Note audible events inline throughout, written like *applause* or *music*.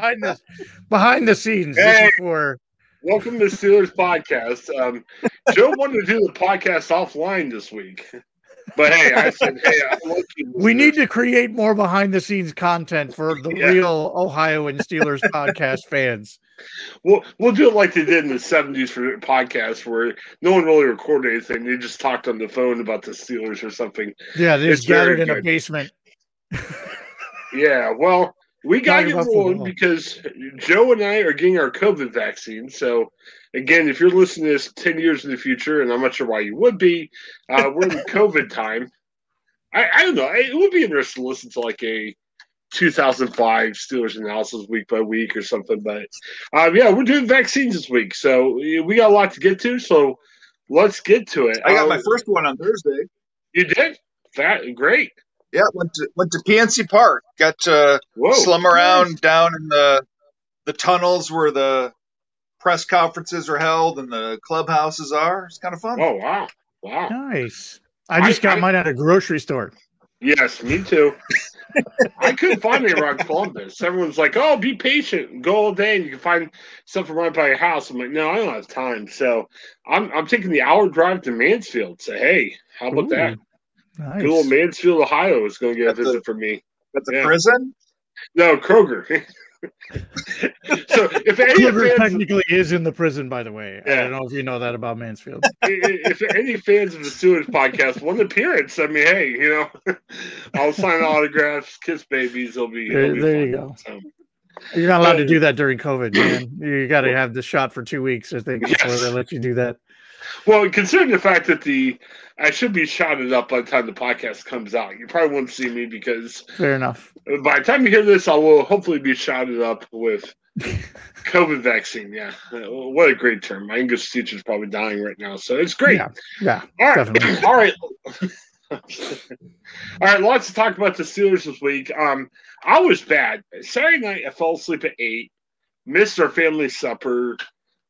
behind the behind the scenes. Hey. This is for welcome to Steelers podcast. Um, Joe wanted to do the podcast offline this week. But hey, I said, hey, I *laughs* we need to create more behind the scenes content for the yeah. real Ohio and Steelers *laughs* podcast fans. We'll we'll do it like they did in the seventies for podcasts where no one really recorded anything. They just talked on the phone about the Steelers or something. Yeah, they just gathered in good. a basement. yeah, well, we got get rolling because Joe and I are getting our COVID vaccine. So again, if you're listening to this 10 years in the future, and I'm not sure why you would be, uh, we're in *laughs* COVID time. I, I, don't know. It would be interesting to listen to like a 2005 Steelers analysis week by week or something. But um, yeah, we're doing vaccines this week. So we got a lot to get to. So let's get to it. I got um, my first one on Thursday. You did? That great. Yeah, went to went to PNC Park. Got to Whoa, slum around nice. down in the the tunnels where the press conferences are held and the clubhouses are. It's kind of fun. Oh wow, wow, nice. I just I, got I, mine at a grocery store. Yes, me too. *laughs* I couldn't find any around Columbus. Everyone's like, "Oh, be patient, go all day, and you can find something right by your house." I'm like, "No, I don't have time." So I'm I'm taking the hour drive to Mansfield. Say, hey, how about Ooh, that? Nice. Good old Mansfield, Ohio is going to get a visit from me. That's a yeah. prison. No, Kroger. *laughs* so if any fans, technically is in the prison, by the way. Yeah. I don't know if you know that about Mansfield. *laughs* if any fans of the Steelers podcast want an appearance, I mean, hey, you know, *laughs* I'll sign autographs, kiss babies. It'll be, it'll be there. you go. So. You're not allowed to do that during COVID, man. You got to have the shot for two weeks, I think, before yes. they let you do that. Well, considering the fact that the I should be shouted up by the time the podcast comes out, you probably won't see me because fair enough. By the time you hear this, I will hopefully be shouted up with *laughs* COVID vaccine. Yeah, what a great term. My English teacher is probably dying right now, so it's great. Yeah, yeah all right, *coughs* all right. *laughs* all right, lots to talk about the Steelers this week. Um, I was bad. Saturday night, I fell asleep at eight, missed our family supper,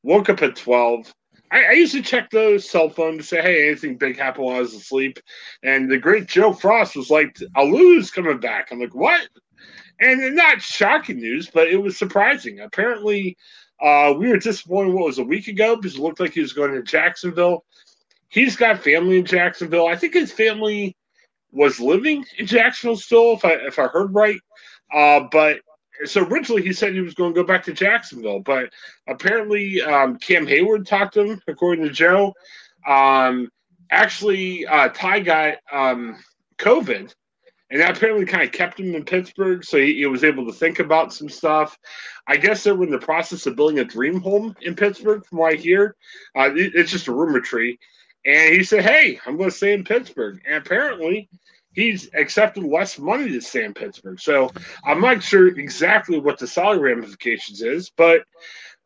woke up at twelve I, I, used to check the cell phone to say, hey, anything big happened while I was asleep. And the great Joe Frost was like, Alu's coming back. I'm like, what? And not shocking news, but it was surprising. Apparently, uh, we were disappointed what was a week ago because it looked like he was going to Jacksonville. He's got family in Jacksonville. I think his family was living in Jacksonville still, if I if I heard right. Uh, but so originally he said he was going to go back to Jacksonville, but apparently um, Cam Heyward talked to him, according to Joe. Um, actually, uh, Ty got um, COVID, and that apparently kind of kept him in Pittsburgh, so he, he, was able to think about some stuff. I guess they were in the process of building a dream home in Pittsburgh, from what I hear. Uh, it, it's just a rumor tree. And he said, Hey, I'm going to stay in Pittsburgh. And apparently, he's accepted less money to stay in Pittsburgh. So I'm not sure exactly what the salary ramifications is, but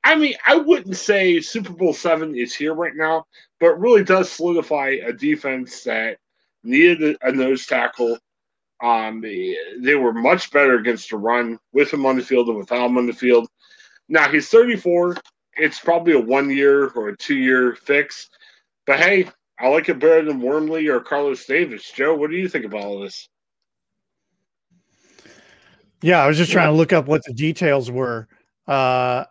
I mean, I wouldn't say Super Bowl seven is here right now, but really does solidify a defense that needed a nose tackle. Um, they, were much better against the run with him on the field than without him on the field. Now he's 34. It's probably a one year or a two year fix, but hey, I like it better than Wormley or Carlos Davis. Joe, what do you think about all this? Yeah, I was just trying to look up what the details were. Uh,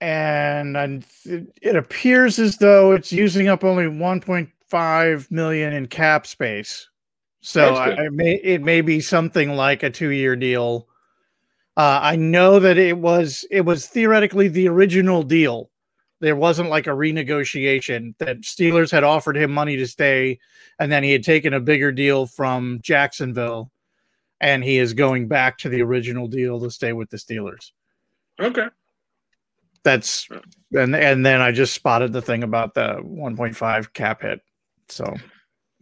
and I, it appears as though it's using up only 1.5 million in cap space. So I, I may, it may be something like a two year deal. Uh, I know that it was it was theoretically the original deal there wasn't like a renegotiation that Steelers had offered him money to stay, and then he had taken a bigger deal from Jacksonville, and he is going back to the original deal to stay with the Steelers. Okay. That's and and then I just spotted the thing about the 1.5 cap hit. So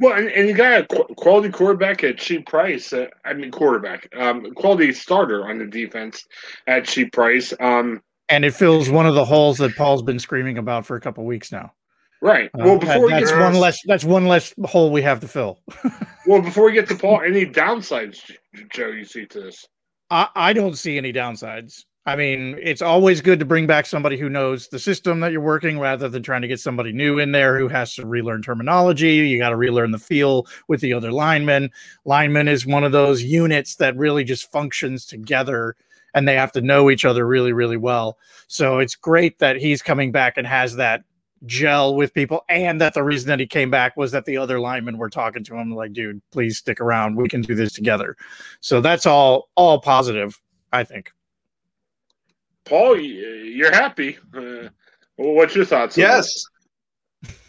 well, and, and you got a quality quarterback at cheap price. Uh, I mean, quarterback, um, quality starter on the defense at cheap price. Um, and it fills one of the holes that Paul's been screaming about for a couple weeks now. Right. Uh, well, before that, that's one less. That's one less hole we have to fill. *laughs* well, before we get to Paul, any downsides, Joe? You see to this? I, I don't see any downsides. I mean, it's always good to bring back somebody who knows the system that you're working rather than trying to get somebody new in there who has to relearn terminology. You got to relearn the feel with the other linemen. Lineman is one of those units that really just functions together and they have to know each other really, really well. So it's great that he's coming back and has that gel with people, and that the reason that he came back was that the other linemen were talking to him like, "Dude, please stick around. We can do this together." So that's all all positive, I think. Paul, you're happy. Uh, what's your thoughts? Yes,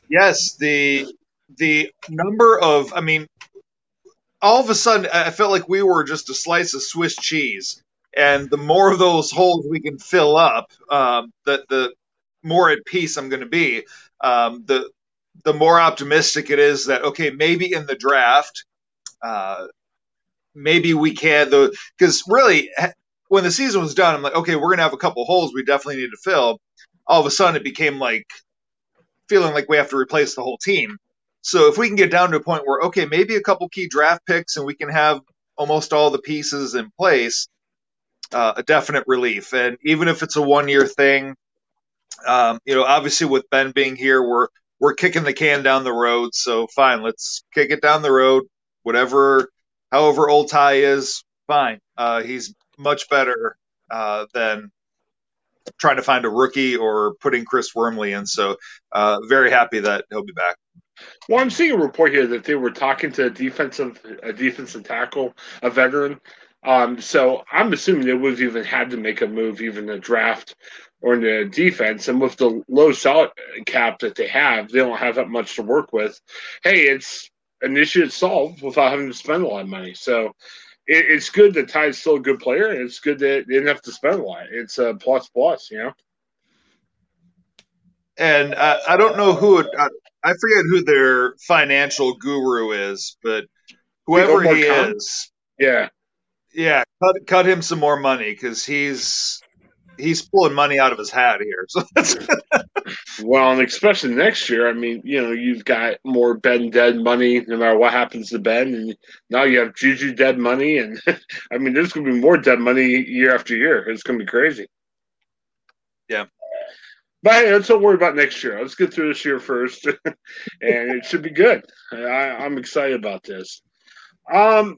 yes. The the number of, I mean, all of a sudden, I felt like we were just a slice of Swiss cheese, and the more of those holes we can fill up, um, the the more at peace I'm going to be. Um, the the more optimistic it is that okay, maybe in the draft, uh, maybe we can though, because really when the season was done, I'm like, okay, we're gonna have a couple holes we definitely need to fill. All of a sudden, it became like feeling like we have to replace the whole team. So if we can get down to a point where okay, maybe a couple key draft picks and we can have almost all the pieces in place, uh, a definite relief. And even if it's a one year thing, um, you know, obviously with Ben being here, we're we're kicking the can down the road. So fine, let's kick it down the road. Whatever, however old Ty is, fine. Uh, he's much better uh, than trying to find a rookie or putting Chris Wormley in. So uh, very happy that he'll be back. Well, I'm seeing a report here that they were talking to a defensive a defensive tackle, a veteran. Um, so I'm assuming they would have even had to make a move, even a draft or in the defense. And with the low salary cap that they have, they don't have that much to work with. Hey, it's an issue solved without having to spend a lot of money. So it, it's good that Ty's still a good player, and it's good that they didn't have to spend a lot. It's a plus plus, you know. And uh, I don't know who it, I, I, forget who their financial guru is, but whoever he is, yeah, yeah, cut cut him some more money because he's he's pulling money out of his hat here. So that's *laughs* well, and especially next year. I mean, you know, you've got more Ben dead money, no matter what happens to Ben, and now you have Juju dead money, and *laughs* I mean, there's going to be more dead money year after year. It's going to be crazy. Yeah. But hey, let's don't worry about next year. Let's get through this year first, *laughs* and it should be good. I, I'm excited about this. Um,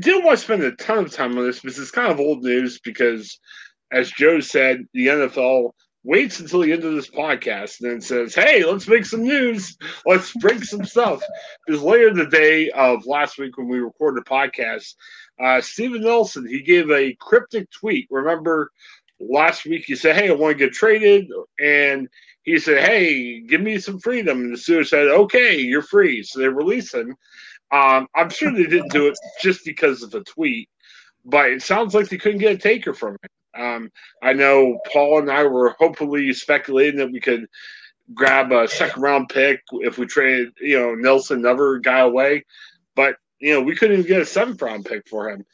didn't want to spend a ton of time on this because it's kind of old news because as Joe said, the NFL waits until the end of this podcast and then says, Hey, let's make some news. Let's break some stuff. Because later the day of last week when we recorded the podcast, uh, Steven Nelson, he gave a cryptic tweet. Remember last week he said, Hey, I want to get traded. And he said, Hey, give me some freedom. And the suit said, Okay, you're free. So they released him. Um, I'm sure they didn't do it just because of a tweet, but it sounds like they couldn't get a taker from it. Um, I know Paul and I were hopefully speculating that we could grab a second round pick if we trade, you know, Nelson, another guy away, but you know, we couldn't even get a seventh round pick for him.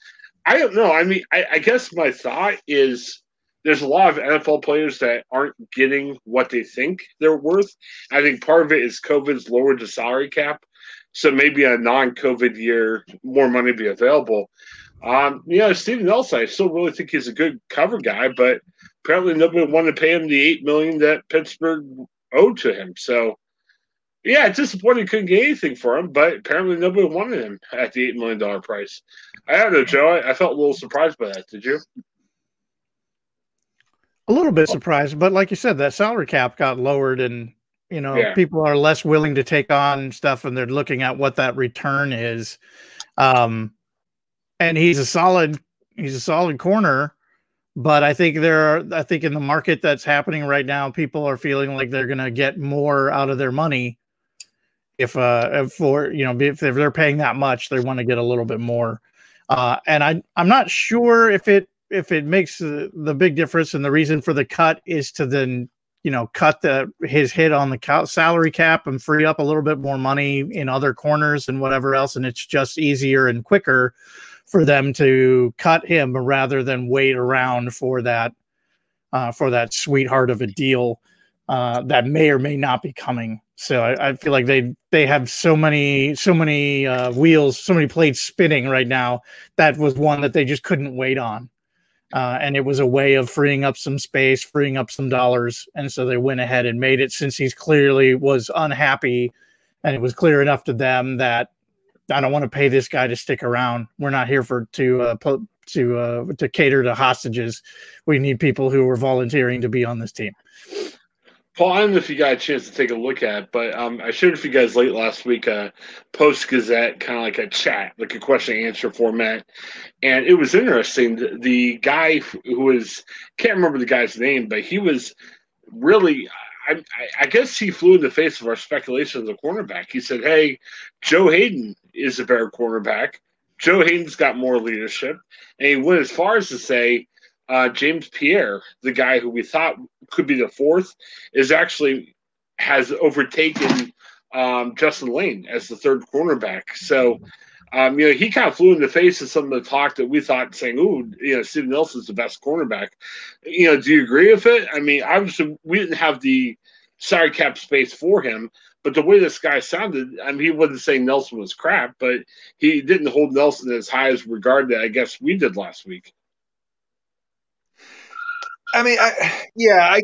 I don't know. I mean, I, I guess my thought is there's a lot of NFL players that aren't getting what they think they're worth. I think part of it is COVID's lowered the salary cap. So maybe a non COVID year, more money be available. Um, know, Steven Nelson, I still really think he's a good cover guy, but apparently nobody wanted to pay him the eight million that Pittsburgh owed to him. So yeah, it's disappointing couldn't get anything for him, but apparently nobody wanted him at the eight million dollar price. I don't know, Joe. I felt a little surprised by that. Did you? A little bit surprised, but like you said, that salary cap got lowered, and you know yeah. people are less willing to take on stuff, and they're looking at what that return is. Um, and he's a solid he's a solid corner but i think there are i think in the market that's happening right now people are feeling like they're going to get more out of their money if uh if for you know if, they're paying that much they want to get a little bit more uh and i i'm not sure if it if it makes the, the big difference and the reason for the cut is to then you know cut the his hit on the salary cap and free up a little bit more money in other corners and whatever else and it's just easier and quicker for them to cut him rather than wait around for that uh, for that sweetheart of a deal uh, that may or may not be coming. So I, I, feel like they they have so many so many uh, wheels, so many plates spinning right now. That was one that they just couldn't wait on, uh, and it was a way of freeing up some space, freeing up some dollars, and so they went ahead and made it. Since he's clearly was unhappy, and it was clear enough to them that I don't want to pay this guy to stick around. We're not here for to uh, to uh, to cater to hostages. We need people who are volunteering to be on this team. Paul, I don't know if you got a chance to take a look at, but um, I it for you guys late last week. A Post Gazette, kind of like a chat, like a question and answer format, and it was interesting. The, guy who was can't remember the guy's name, but he was really. I, I, guess he flew in the face of our speculation of the cornerback. He said, "Hey, Joe Haden is a better cornerback. Joe Haden's got more leadership," and he went as far as to say uh, James Pierre, the guy who we thought could be the fourth, is actually has overtaken um, Justin Layne as the third cornerback. So, um, you know, he kind of flew in the face of some of the talk that we thought saying, "Ooh, you know, Steven Nelson's the best cornerback." You know, do you agree with it? I mean, obviously, we didn't have the salary cap space for him, but the way this guy sounded, I mean, he wasn't saying Nelson was crap, but he didn't hold Nelson as high as regard that I guess we did last week. I mean, I, yeah, I,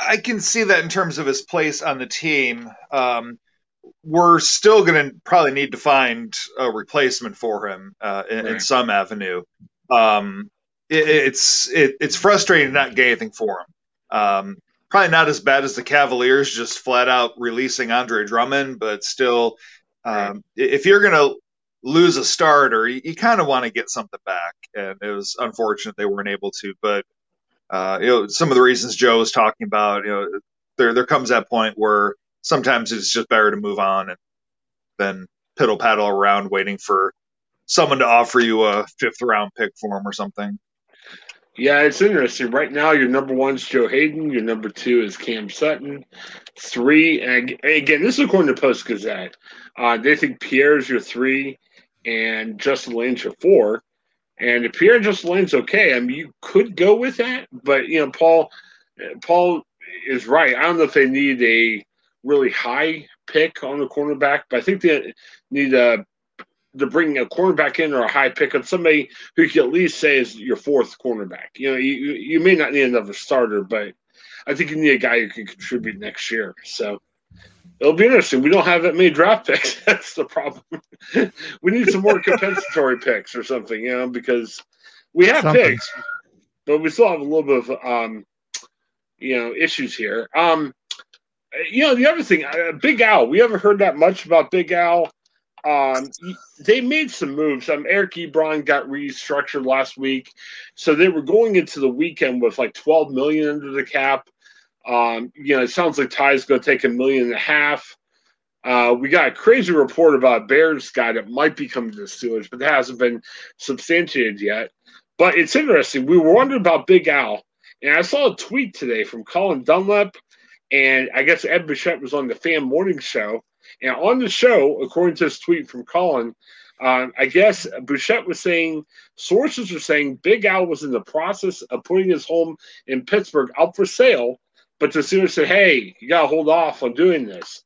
I can see that in terms of his place on the team. Um, we're still going to probably need to find a replacement for him uh, in, right. in, some avenue. Um, it, it's it, it's frustrating to not get anything for him. Um, probably not as bad as the Cavaliers just flat out releasing Andre Drummond, but still, right. Um, if you're going to lose a starter, you, you kind of want to get something back. And it was unfortunate they weren't able to, but uh, you know, some of the reasons Joe was talking about, you know, there there comes that point where sometimes it's just better to move on and then piddle paddle around waiting for someone to offer you a fifth round pick for him or something. Yeah, it's interesting. Right now, your number one is Joe Haden. Your number two is Cam Sutton. Three, and again, this is according to Post Gazette. Uh, they think Pierre's your three, and Justin Lynch your four. And if Pierre just lane's okay, I mean, you could go with that, but you know, Paul, Paul is right. I don't know if they need a really high pick on the cornerback, but I think they need a to bring a cornerback in or a high pick on somebody who you can at least say is your fourth cornerback. You know, you you may not need another starter, but I think you need a guy who can contribute next year. So It'll be interesting. We don't have that many draft picks. *laughs* That's the problem. *laughs* we need some more compensatory picks or something, you know, because we have something. picks, but we still have a little bit of um, you know, issues here. Um, you know, the other thing, uh, Big Al. We haven't heard that much about Big Al. Um, they made some moves. Um, Eric Ebron got restructured last week, so they were going into the weekend with like 12 million under the cap. Um, you know, it sounds like Ty's going to take a million and a half. Uh, we got a crazy report about a Bears guy that might be coming to the Steelers, but that hasn't been substantiated yet. But it's interesting. We were wondering about Big Al, and I saw a tweet today from Colin Dunlap, and I guess Ed Bouchette was on the Fan Morning Show. And on the show, according to this tweet from Colin, uh, I guess Bouchette was saying sources are saying Big Al was in the process of putting his home in Pittsburgh up for sale but the Steelers said, hey, you got to hold off on doing this.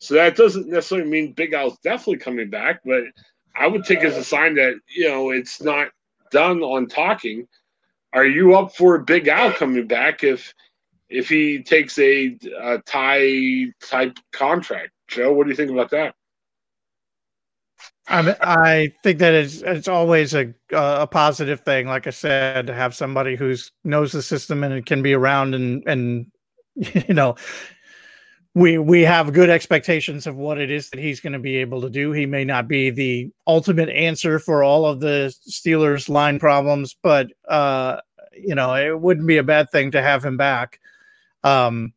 So that doesn't necessarily mean Big Al's definitely coming back, but I would take as a sign that, you know, it's not done on talking. Are you up for Big Al coming back if if he takes a, a Ty type contract? Joe, what do you think about that? I I think that it's it's always a a positive thing. Like I said, to have somebody who's knows the system and can be around and and *laughs* you know, we we have good expectations of what it is that he's going to be able to do. He may not be the ultimate answer for all of the Steelers line problems, but uh, you know, it wouldn't be a bad thing to have him back. Um,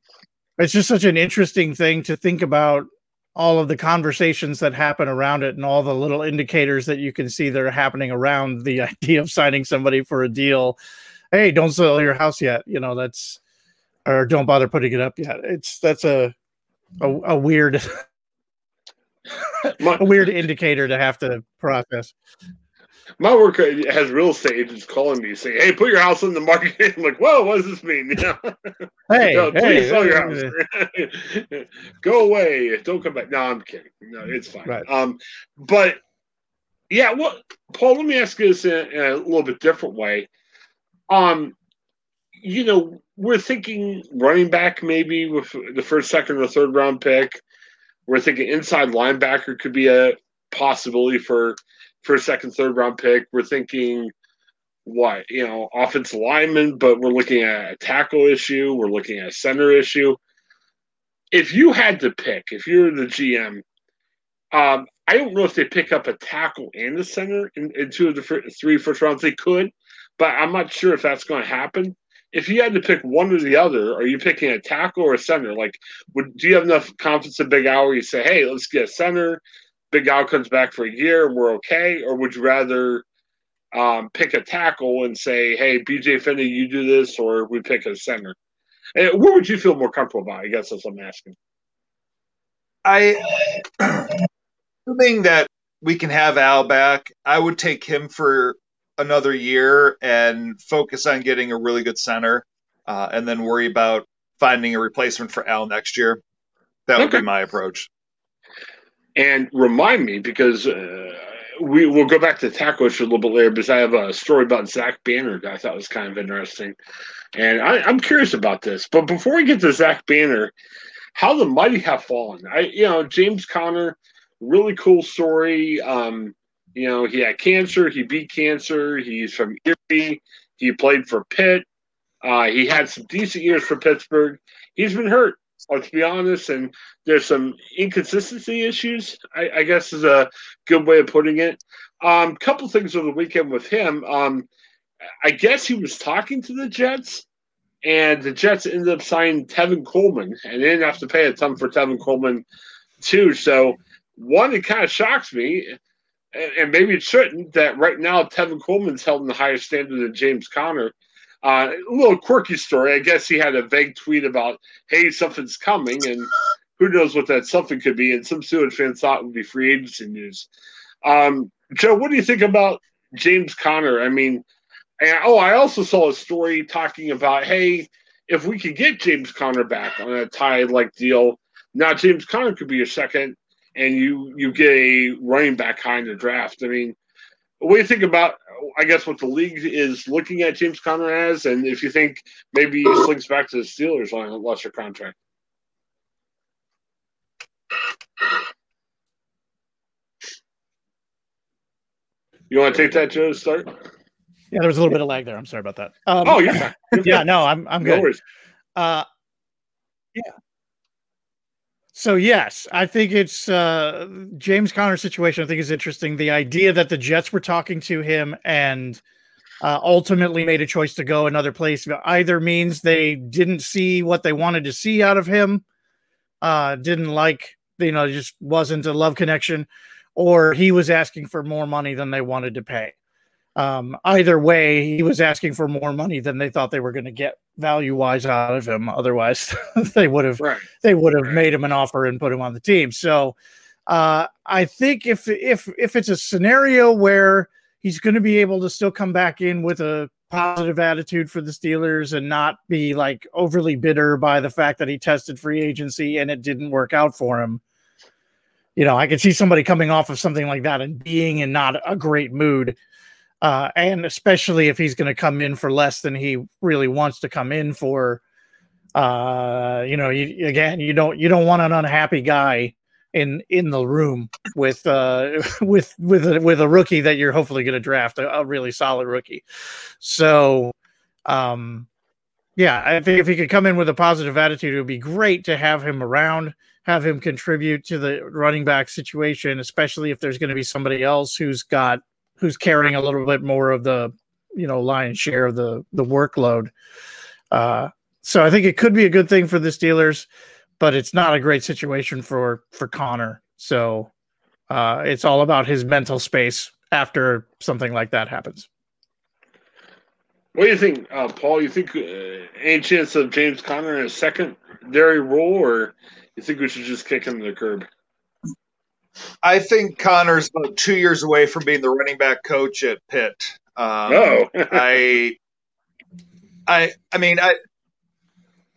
it's just such an interesting thing to think about all of the conversations that happen around it and all the little indicators that you can see that are happening around the *laughs* idea of signing somebody for a deal. Hey, don't sell your house yet. You know, that's or don't bother putting it up yet. It's that's a a, a weird a weird indicator to have to process. My work has real estate agents calling me saying, "Hey, put your house on the market." *laughs* I'm like, "Whoa, what does this mean?" *laughs* hey, no, please hey, sell your house. *laughs* Go away. Don't come back. No, I'm kidding. No, it's fine. Right. Um, but yeah, well, Paul, let me ask you this in, in a little bit different way. Um, you know, we're thinking running back maybe with the first, second, or third round pick. We're thinking inside linebacker could be a possibility for for a second, third round pick. We're thinking what you know, offensive lineman, but we're looking at a tackle issue. We're looking at a center issue. If you had to pick, if you're the GM, um, I don't know if they pick up a tackle and a center in, in two of the three first rounds. They could, but I'm not sure if that's going to happen. If you had to pick one or the other, are you picking a tackle or a center? Like, would do you have enough confidence in Big Al where you say, "Hey, let's get a center"? Big Al comes back for a year we're okay, or would you rather um, pick a tackle and say, "Hey, BJ Finney, you do this," or we pick a center? And what would you feel more comfortable about? I guess that's what I'm asking. I, *clears throat* assuming that we can have Al back, I would take him for another year and focus on getting a really good center, uh, and then worry about finding a replacement for Al next year. That would okay. be my approach. And remind me because uh, we will go back to tackle issue a little bit later because I have a story about Zach Banner that I thought was kind of interesting, and I, am curious about this. But before we get to Zach Banner, how the mighty have fallen. I, you know, James Conner, really cool story. Um, you know, he had cancer. He beat cancer. He's from Erie. He played for Pitt. Uh, he had some decent years for Pittsburgh. He's been hurt. Let's be honest, and there's some inconsistency issues. I, I guess is a good way of putting it. Um, couple things over the weekend with him. Um, I guess he was talking to the Jets, and the Jets ended up signing Tevin Coleman, and they didn't have to pay a ton for Tevin Coleman too. So one, it kind of shocks me, and, and maybe it shouldn't, that right now Tevin Coleman's held in the higher standard than James Conner. Uh, a little quirky story. I guess he had a vague tweet about, "Hey, something's coming," and who knows what that something could be. And some Steelers fans thought it would be free agency news. Um, Joe, what do you think about James Conner? I mean, and, oh, I also saw a story talking about, hey, if we could get James Conner back on a tie like deal, now James Conner could be your second, and you you get a running back high in the draft. I mean, what do you think about I guess what the league is looking at James Conner as, and if you think maybe he slinks back to the Steelers on a lesser contract. You want to take that, Joe, to start? Yeah, there was a little bit of lag there. I'm sorry about that. Um, oh yeah, *laughs* yeah. No, I'm I'm good. No uh, yeah. So yes, I think it's uh, James Conner's situation. I think is interesting. The idea that the Jets were talking to him and uh, ultimately made a choice to go another place either means they didn't see what they wanted to see out of him, uh, didn't like, you know, just wasn't a love connection, or he was asking for more money than they wanted to pay um, either way, he was asking for more money than they thought they were going to get value wise out of him. Otherwise, *laughs* they would have right. they would have right. made him an offer and put him on the team. So uh, I think if if if it's a scenario where he's going to be able to still come back in with a positive attitude for the Steelers and not be like overly bitter by the fact that he tested free agency and it didn't work out for him. You know, I could see somebody coming off of something like that and being in not a great mood uh, and especially if he's going to come in for less than he really wants to come in for. Uh, you know, you, again, you don't you don't want an unhappy guy in in the room with uh *laughs* with with a, with a rookie that you're hopefully going to draft a, a, really solid rookie. So, um, yeah, I think if he could come in with a positive attitude, it would be great to have him around, have him contribute to the running back situation, especially if there's going to be somebody else who's got who's carrying a little bit more of the you know lion's share of the the workload. Uh, so I think it could be a good thing for the Steelers, but it's not a great situation for for Conner. So uh, it's all about his mental space after something like that happens. What do you think, uh, Paul? You think uh, any chance of James Conner in a second secondary role, or you think we should just kick him to the curb? I think Conner's about two years away from being the running back coach at Pitt. Um, oh, *laughs* I, I, I mean, I,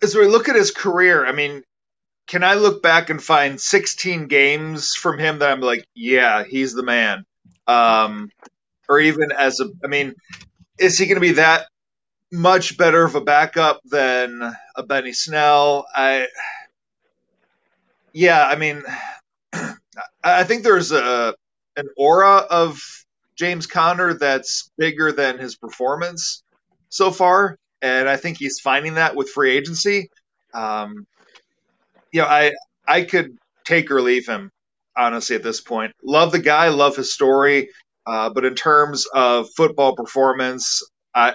as we look at his career, I mean, can I look back and find 16 games from him that I'm like, yeah, he's the man? Um, or even as a, I mean, is he going to be that much better of a backup than a Benny Snell? I, yeah, I mean, I think there's a an aura of James Conner that's bigger than his performance so far, and I think he's finding that with free agency. Um, you know, I I could take or leave him honestly at this point. Love the guy, love his story, uh, but in terms of football performance, I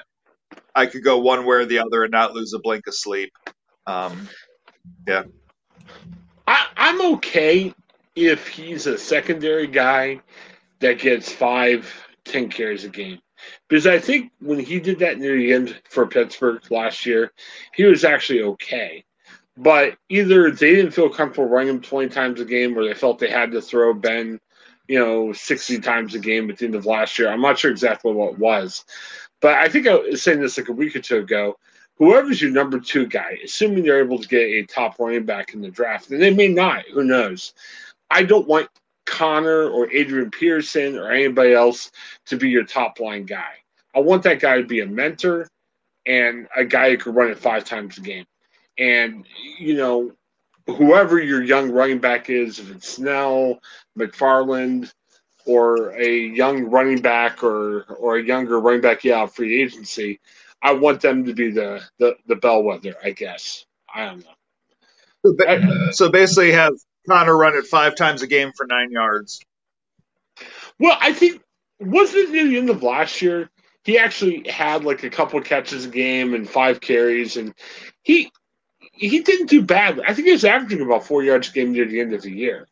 I could go one way or the other and not lose a blink of sleep. Um, yeah, I, I'm okay if he's a secondary guy that gets five, ten carries a game. Because I think when he did that near the end for Pittsburgh last year, he was actually okay. But either they didn't feel comfortable running him 20 times a game or they felt they had to throw Ben, you know, 60 times a game at the end of last year. I'm not sure exactly what it was. But I think I was saying this like a week or two ago. Whoever's your number two guy, assuming they're able to get a top running back in the draft, and they may not, who knows? I don't want Conner or Adrian Peterson or anybody else to be your top line guy. I want that guy to be a mentor and a guy who can run it five times a game. And, you know, whoever your young running back is, if it's Snell, McFarland, or a young running back or or a younger running back, yeah, free agency, I want them to be the the, the bellwether, I guess. I don't know. So basically, have Conner run it five times a game for nine yards. Well, I think wasn't it the end of last year? He actually had like a couple catches a game and five carries, and he he didn't do bad. I think he was averaging about four yards a game near the end of the year.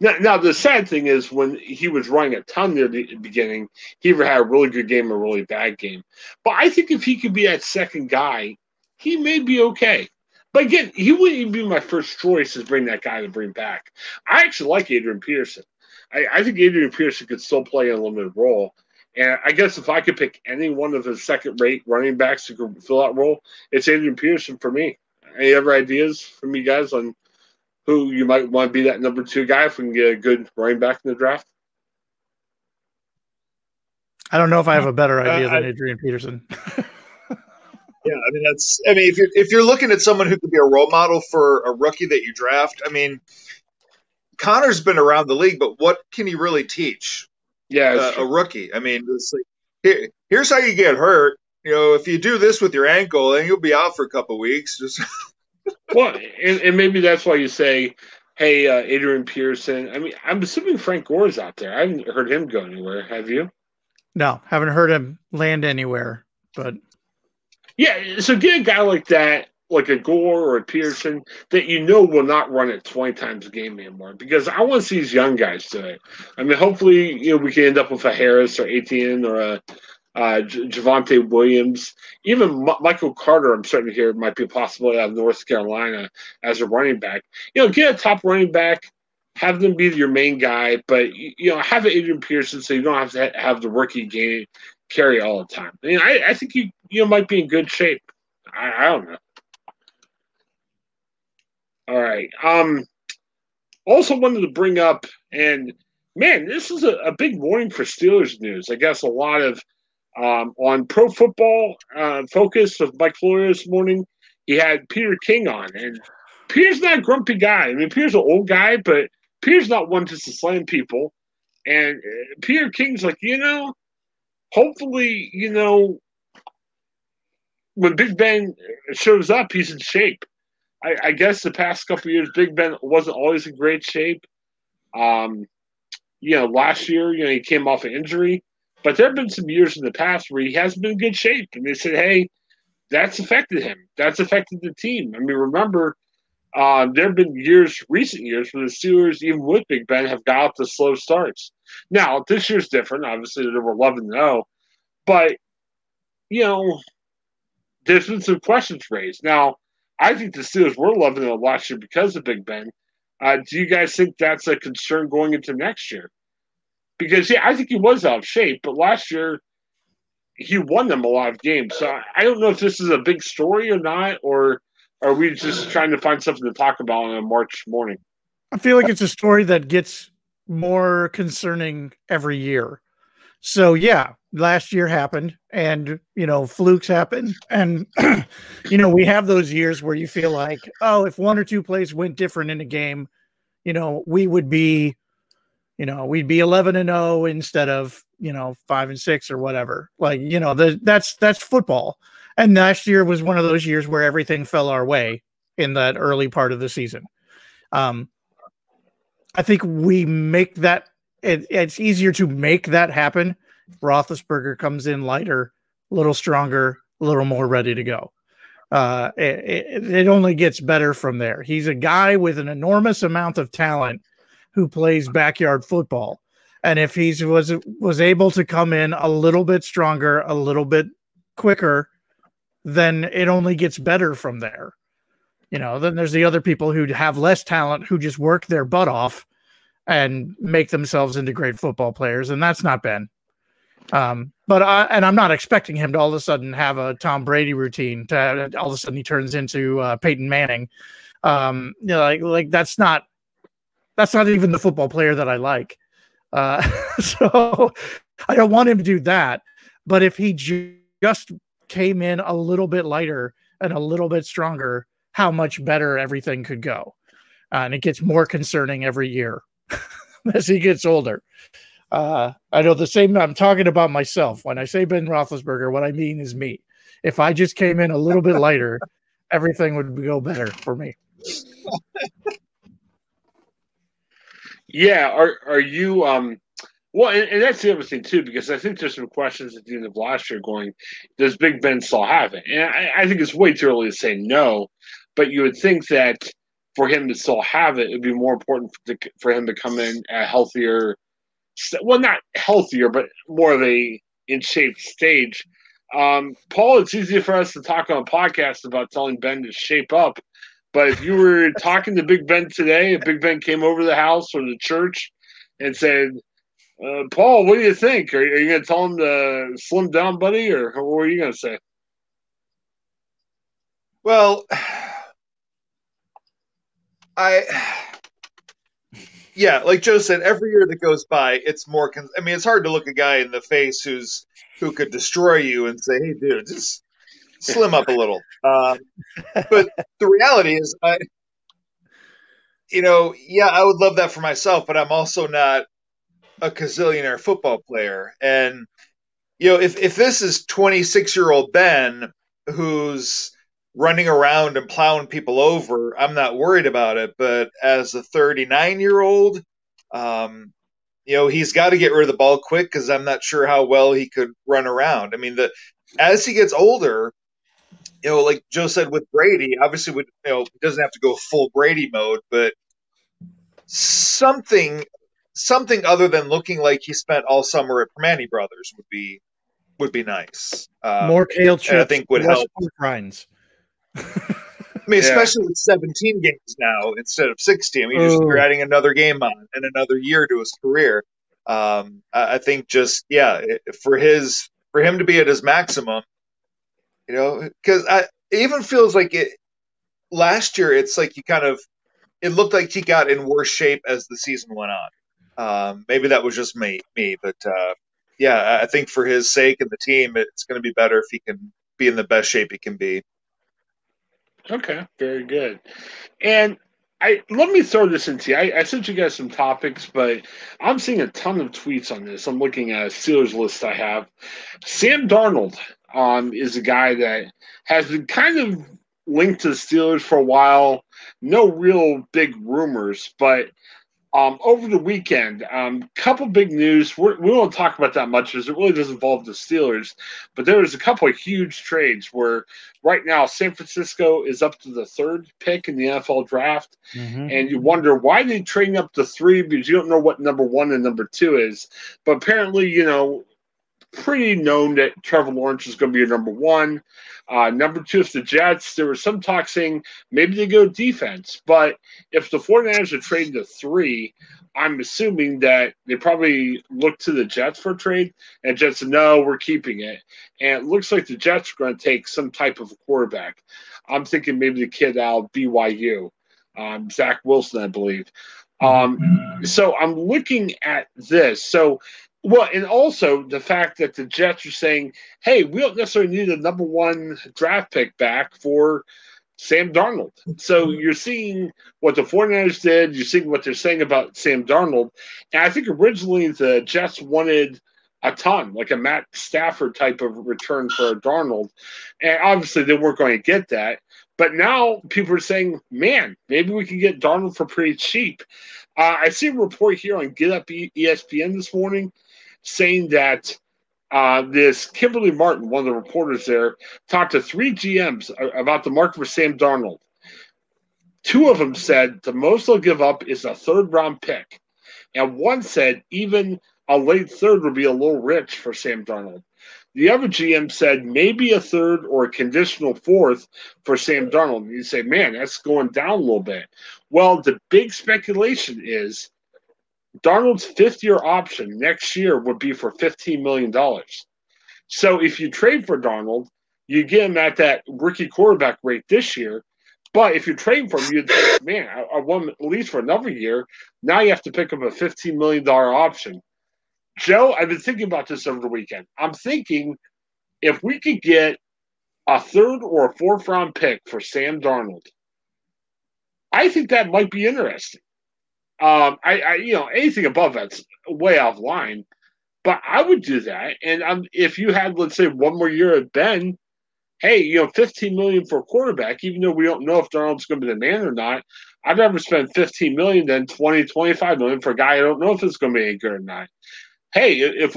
Now, now the sad thing is when he was running a ton near the beginning, he either had a really good game or a really bad game. But I think if he could be that second guy, he may be okay. But again, he wouldn't even be my first choice as bring that guy to bring back. I actually like Adrian Peterson. I, I think Adrian Peterson could still play a limited role. And I guess if I could pick any one of the second rate running backs to fill that role, it's Adrian Peterson for me. Any other ideas from you guys on who you might want to be that number two guy if we can get a good running back in the draft? I don't know if I have a better idea uh, than Adrian Peterson. *laughs* Yeah, I mean that's. I mean, if you're if you're looking at someone who could be a role model for a rookie that you draft, I mean, Conner's been around the league, but what can he really teach? Yeah, uh, a rookie. I mean, it's like here, here's how you get hurt. You know, if you do this with your ankle, then you'll be out for a couple weeks. Just *laughs* well, and, and, maybe that's why you say, "Hey, uh, Adrian Pearson." I mean, I'm assuming Frank Gore's out there. I haven't heard him go anywhere. Have you? No, haven't heard him land anywhere. But yeah, so get a guy like that, like a Gore or a Pearson, that you know will not run it 20 times a game anymore. Because I want to see these young guys do it. I mean, hopefully, you know, we can end up with a Harris or Etienne or a uh, J- Javonte Williams, even M- Michael Carter. I'm starting to hear might be a possibility out of North Carolina as a running back. You know, get a top running back, have them be your main guy, but you know, have an Adrian Pearson so you don't have to have the rookie game carry all the time. I mean, I, I think you you might be in good shape. I, I don't know. All right. Um. Also wanted to bring up, and man, this is a, a big morning for Steelers news. I guess a lot of um, on Pro Football uh, Focus with Mike Florio this morning. He had Peter King on, and Peter's not a grumpy guy. I mean, Peter's an old guy, but Peter's not one just to slam people. And uh, Peter King's like, you know, hopefully, you know, when Big Ben shows up, he's in shape. I, I guess the past couple years, Big Ben wasn't always in great shape. Um, you know, last year, you know, he came off an injury, but there have been some years in the past where he hasn't been in good shape, and they said, "Hey, that's affected him. That's affected the team." I mean, remember, uh, there have been years, recent years, where the Steelers, even with Big Ben, have got off to slow starts. Now, this year's different. Obviously, they were 11 0, but you know, there's been some questions raised. Now, I think the Steelers were loving it last year because of Big Ben. Uh, do you guys think that's a concern going into next year? Because yeah, I think he was out of shape, but last year he won them a lot of games. So I don't know if this is a big story or not, or are we just trying to find something to talk about on a March morning? I feel like it's a story that gets more concerning every year. So yeah, last year happened and you know flukes happen and *clears throat* you know we have those years where you feel like oh if one or two plays went different in a game you know we would be You know, we'd be 11 and 0 instead of, you know, 5 and 6 or whatever. Like, you know, the, that's that's football. And last year was one of those years where everything fell our way in that early part of the season. Um, I think we make that it, it's easier to make that happen. Roethlisberger comes in lighter, a little stronger, a little more ready to go. Uh, it, it, only gets better from there. He's a guy with an enormous amount of talent who plays backyard football, and if he was was able to come in a little bit stronger, a little bit quicker, then it only gets better from there. You know, then there's the other people who have less talent who just work their butt off and make themselves into great football players, and that's not Ben. Um, but I, and I'm not expecting him to all of a sudden have a Tom Brady routine. To all of a sudden he turns into uh, Peyton Manning. Um, you know, like like that's not that's not even the football player that I like. Uh, *laughs* so I don't want him to do that. But if he ju- just came in a little bit lighter and a little bit stronger, how much better everything could go. Uh, and it gets more concerning every year *laughs* as he gets older. Uh, I know the same. I'm talking about myself. When I say Ben Roethlisberger, what I mean is me. If I just came in a little bit lighter, *laughs* everything would go better for me. *laughs* Yeah. Are are you um well and, and, that's the other thing too, because I think there's some questions at the end of last year going, does Big Ben still have it? And I, I think it's way too early to say no, but you would think that for him to still have it, it'd be more important for, to, for him to come in a healthier, well, not healthier, but more of a in shape stage. Um, Paul, it's easy for us to talk on a podcast about telling Ben to shape up. But if you were *laughs* talking to Big Ben today, if Big Ben came over the house or the church and said, uh, Paul, what do you think? Are, are you going to tell him to slim down, buddy, or what are you going to say? Well, I yeah, like Joe said, every year that goes by, it's more. Con- I mean, it's hard to look a guy in the face who's who could destroy you and say, "Hey, dude, just slim up a little." *laughs* Um, but the reality is, I, you know, yeah, I would love that for myself, but I'm also not a gazillionaire football player, and you know, if if this is 26 year old Ben who's running around and plowing people over, I'm not worried about it. But as a 39 year old, um, you know, he's got to get rid of the ball quick because I'm not sure how well he could run around. I mean, the as he gets older, you know, like Joe said with Brady, obviously, with you know, he doesn't have to go full Brady mode, but something, something other than looking like he spent all summer at Primanti Brothers would be would be nice. Um, More kale chips. I think would help. Rinds. I mean, especially with 17 games now instead of 60. I mean, you're, just, you're adding another game on and another year to his career. Um, I, I, think just yeah, for his for him to be at his maximum, you know, because I it even feels like it last year. It's like you kind of it looked like he got in worse shape as the season went on. Um, maybe that was just me, me, but uh, yeah, I think for his sake and the team, it's going to be better if he can be in the best shape he can be. Okay, very good. And I let me throw this into you. I, I sent you guys some topics, but I'm seeing a ton of tweets on this. I'm looking at a Steelers list I have. Sam Darnold um, is a guy that has been kind of linked to the Steelers for a while. No real big rumors, but um, over the weekend, a um, couple big news. We're, we will not talk about that much because it really does involve the Steelers. But there was a couple of huge trades where right now San Francisco is up to the third pick in the NFL draft, mm-hmm. and you wonder why they trading up to three because you don't know what number one and number two is. But apparently, you know, pretty known that Trevor Lawrence is going to be a number one. Uh, number two, if the Jets, there was some talk saying maybe they go defense. But if the 49ers are trading to three, I'm assuming that they probably look to the Jets for a trade, and Jets said, no, we're keeping it. And it looks like the Jets are going to take some type of quarterback. I'm thinking maybe the kid out BYU, um, Zach Wilson, I believe. Um, so I'm looking at this. So well, and also the fact that the Jets are saying, "Hey, we don't necessarily need a number one draft pick back for Sam Darnold. So you're seeing what the 49ers did, you're seeing what they're saying about Sam Darnold. And I think originally the Jets wanted a ton, like a Matt Stafford type of return for Darnold. And obviously they weren't going to get that. But now people are saying, man, maybe we can get Darnold for pretty cheap. Uh, I see a report here on Get Up ESPN this morning saying that uh, this Kimberly Martin, one of the reporters there, talked to three GMs about the market for Sam Darnold. Two of them said the most they'll give up is a third round pick. And one said even a late third would be a little rich for Sam Darnold. The other GM said maybe a third or a conditional fourth for Sam Darnold. You say, man, that's going down a little bit. Well, the big speculation is Darnold's fifth year option next year would be for $15 million. So if you trade for Darnold, you get him at that rookie quarterback rate this year. But if you're trading for him, you'd think, man, I, I want at least for another year. Now you have to pick up a $15 million option. Joe, I've been thinking about this over the weekend. I'm thinking if we could get a third or a fourth round pick for Sam Darnold, I think that might be interesting. Um, I, I, you know, anything above that's way off line, but I would do that. And um, if you had, let's say, one more year at Ben, hey, you know, 15 million for a quarterback, even though we don't know if Darnold's going to be the man or not, I'd rather spend 15 million than 20, 25 million for a guy I don't know if it's going to be any good or not. Hey, if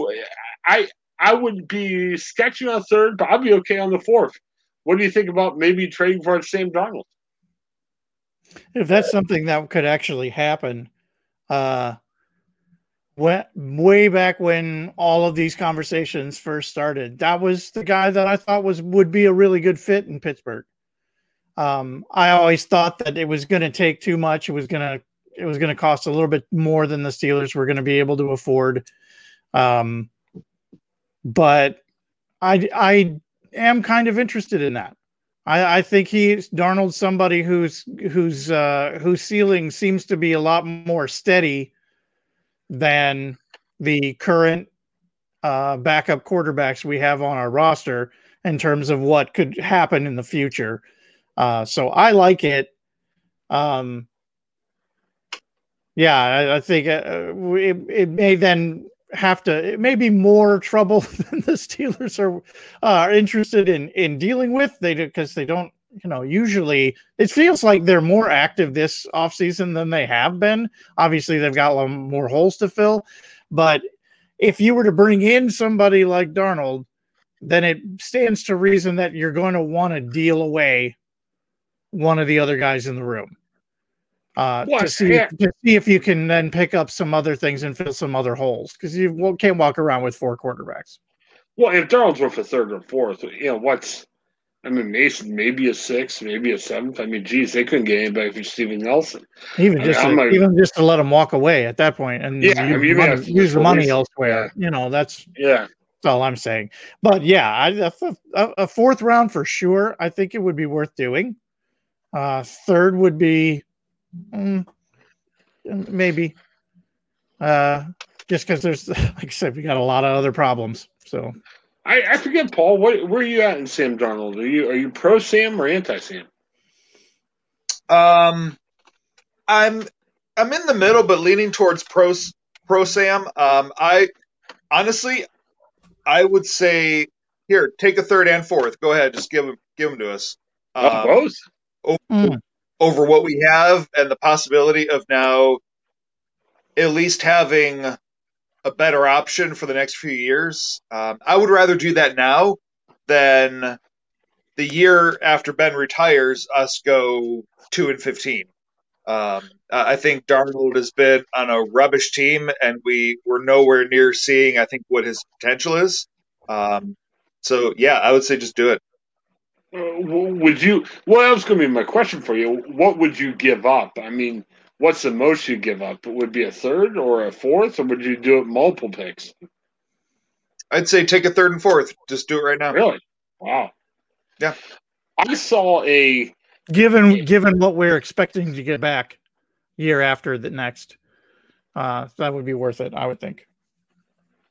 I, I would be sketchy on third, but I'd be okay on the fourth. What do you think about maybe trading for Sam Darnold? If that's something that could actually happen, uh, when, way back when all of these conversations first started, that was the guy that I thought was would be a really good fit in Pittsburgh. Um, I always thought that it was going to take too much. It was going to it was going to cost a little bit more than the Steelers were going to be able to afford. Um, but I I am kind of interested in that. I, I think he's Darnold's somebody who's whose uh, whose ceiling seems to be a lot more steady than the current uh, backup quarterbacks we have on our roster in terms of what could happen in the future. Uh, so I like it. Um, yeah, I, I think uh, it, it may then have to it may be more trouble *laughs* than the Steelers are uh, interested in in dealing with. They because they don't you know usually it feels like they're more active this offseason than they have been. Obviously they've got a lot more holes to fill but if you were to bring in somebody like Darnold then it stands to reason that you're going to want to deal away one of the other guys in the room uh, to see to see if you can then pick up some other things and fill some other holes because you can't walk around with four quarterbacks. Well, if Darnold's worth a third or fourth, you know what's. I mean, Mason maybe a sixth, maybe a seventh. I mean, geez, they couldn't get anybody for Steven Nelson. Even just mean, to, like, even just to let him walk away at that point and yeah, use, I mean, money, use the money elsewhere. Yeah. You know, that's yeah. That's all I'm saying. But yeah, I, a, a, fourth round for sure. I think it would be worth doing. Uh, third would be Mm, maybe. Uh, just because there's, *laughs* like I said, we got a lot of other problems. So I, I forget, Paul. What where are you at in Sam Darnold? Are you are you pro Sam or anti Sam? Um, I'm I'm in the middle, but leaning towards pro pro Sam. Um, I honestly, I would say here, take a third and fourth. Go ahead, just give them give them to us. Um, both. Oh, mm over what we have and the possibility of now at least having a better option for the next few years. Um, I would rather do that now than the year after Ben retires, us go two and fifteen. Um, I think Darnold has been on a rubbish team, and we were nowhere near seeing, I think, what his potential is. Um, so, yeah, I would say just do it. Uh, would you? Well, that was going to be my question for you. What would you give up? I mean, what's the most you give up? It would be a third or a fourth, or would you do it multiple picks? I'd say take a third and fourth. Just do it right now. Really? Wow. Yeah. I saw a given given what we're expecting to get back year after the next. Uh, that would be worth it, I would think.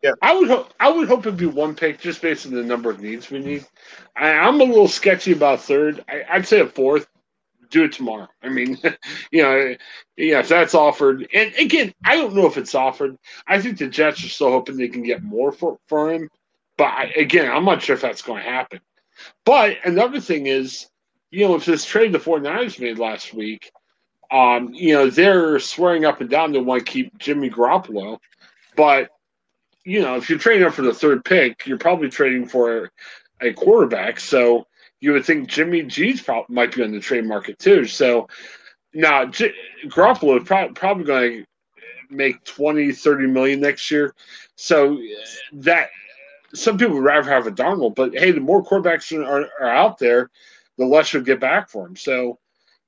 Yeah, I would hope I would hope it'd be one pick just based on the number of needs we need. I, am a little sketchy about third. I, would say a fourth. do it tomorrow. I mean, *laughs* you know, yeah, if that's offered, and again, I don't know if it's offered. I think the Jets are still hoping they can get more for, for him. But I, again, I'm not sure if that's going to happen. But another thing is, you know, if this trade the 49ers made last week, um, you know, they're swearing up and down they want to keep Jimmy Garoppolo. But, you know, if you're trading up for the third pick, you're probably trading for a quarterback. So you would think Jimmy G's probably might be on the trade market too. So now J- Garoppolo is pro- probably going to make 20, 30 million next year. So that some people would rather have a Darnold, but hey, the more quarterbacks are, are out there, the less you'll get back for him. So,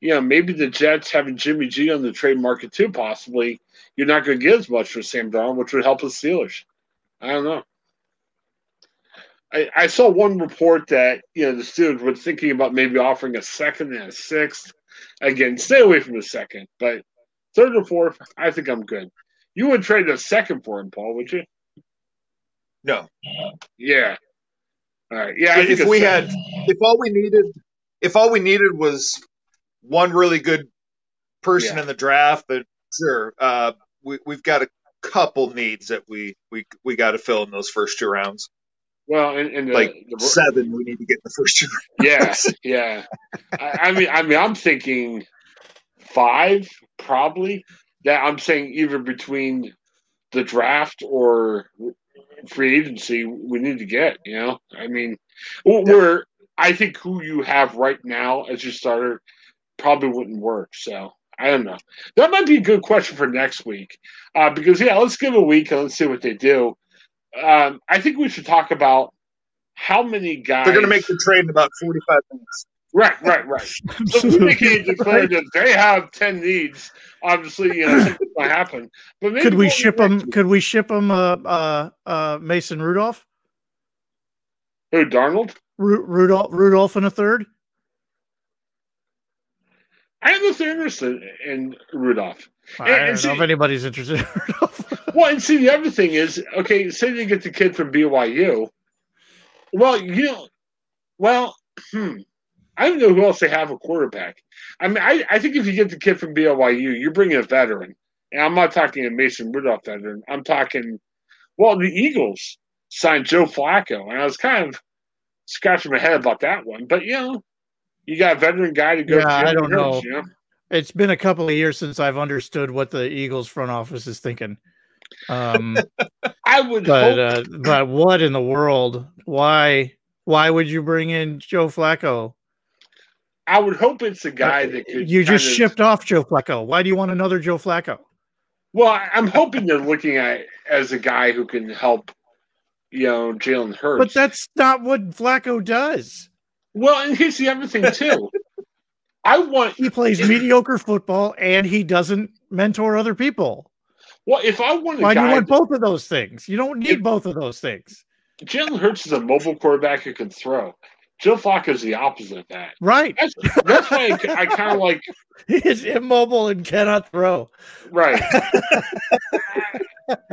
you know, maybe the Jets having Jimmy G on the trade market too, possibly, you're not going to get as much for Sam Darnold, which would help the Steelers. I don't know. I, I saw one report that you know the Steelers were thinking about maybe offering a second and a sixth. Again, stay away from the second, but third or fourth, I think I'm good. You would trade a second for him, Paul, would you? No. Yeah. All right. Yeah. if we had, if all we needed, if all we needed was one really good person Yeah. in the draft, but sure, uh, we we've got a couple needs that we we we got to fill in those first two rounds. well, and, and the, like the, seven, we need to get in the first two. yeah, yeah. I, I mean, I mean, I'm thinking five probably. That I'm saying either between the draft or free agency, we need to get. You know, I mean, we're. I think who you have right now as your starter probably wouldn't work. So I don't know. That might be a good question for next week, uh, because yeah, let's give a week and let's see what they do. Um, I think we should talk about how many guys They're going to make the trade in about forty-five minutes. Right, right, right. *laughs* So we can't declare that they have ten needs. Obviously, you know something's going to happen. But maybe could we we'll- ship them? Could we ship them? Uh, uh, uh, Mason Rudolph, Who Darnold? Ru- Rudolph, Rudolph, and a third. I don't know interested in Rudolph. I And- don't and know if anybody's interested in *laughs* Rudolph. Well, and see, the other thing is, okay, say they get the kid from BYU. Well, you know, well, hmm, I don't know who else they have a quarterback. I mean, I, I think if you get the kid from BYU, you're bringing a veteran. And I'm not talking a Mason Rudolph veteran. I'm talking, well, the Eagles signed Joe Flacco. And I was kind of scratching my head about that one. But, you know, you got a veteran guy to go. Yeah, I don't know. Hurts, You know? It's been a couple of years since I've understood what the Eagles front office is thinking. Um, *laughs* I would but hope. uh, but what in the world? Why why would you bring in Joe Flacco? I would hope it's a guy that could. Uh, You just of- shipped off Joe Flacco. Why do you want another Joe Flacco? Well, I'm hoping they're looking at as a guy who can help, you know, Jalen Hurts. But that's not what Flacco does. Well, and here's the other thing too. *laughs* I want He plays mediocre football and he doesn't mentor other people. well, if I want Why do you want both of those things? You don't need If- both of those things. Jalen Hurts is a mobile quarterback who can throw. Joe Flacco is the opposite of that. Right. That's that's why I, I kind of like *laughs* He is immobile and cannot throw. right. *laughs*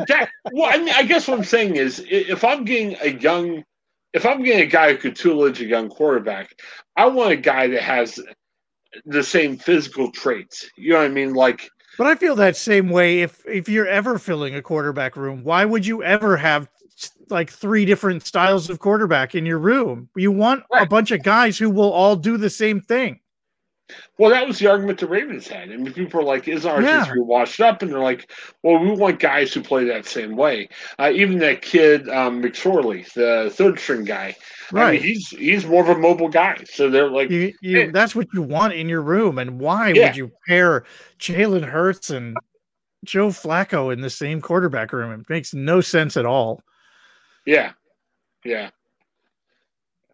that, well, I mean, I guess what I'm saying is, if I'm getting a young, if I'm getting a guy who could tutelage a young quarterback, I want a guy that has the same physical traits. You know what I mean? Like, But I feel that same way if if you're ever filling a quarterback room, why would you ever have like three different styles of quarterback in your room? You want a bunch of guys who will all do the same thing. Well, that was the argument the Ravens had. I mean, people are like, "Is our Yeah. three washed up?" And they're like, "Well, we want guys who play that same way." Uh, even that kid um, McSorley, the third string guy, I Right. mean, he's he's more of a mobile guy. So they're like, you, you, Yeah. that's what you want in your room. And why Yeah. would you pair Jalen Hurts and Joe Flacco in the same quarterback room? It makes no sense at all. "Yeah, yeah."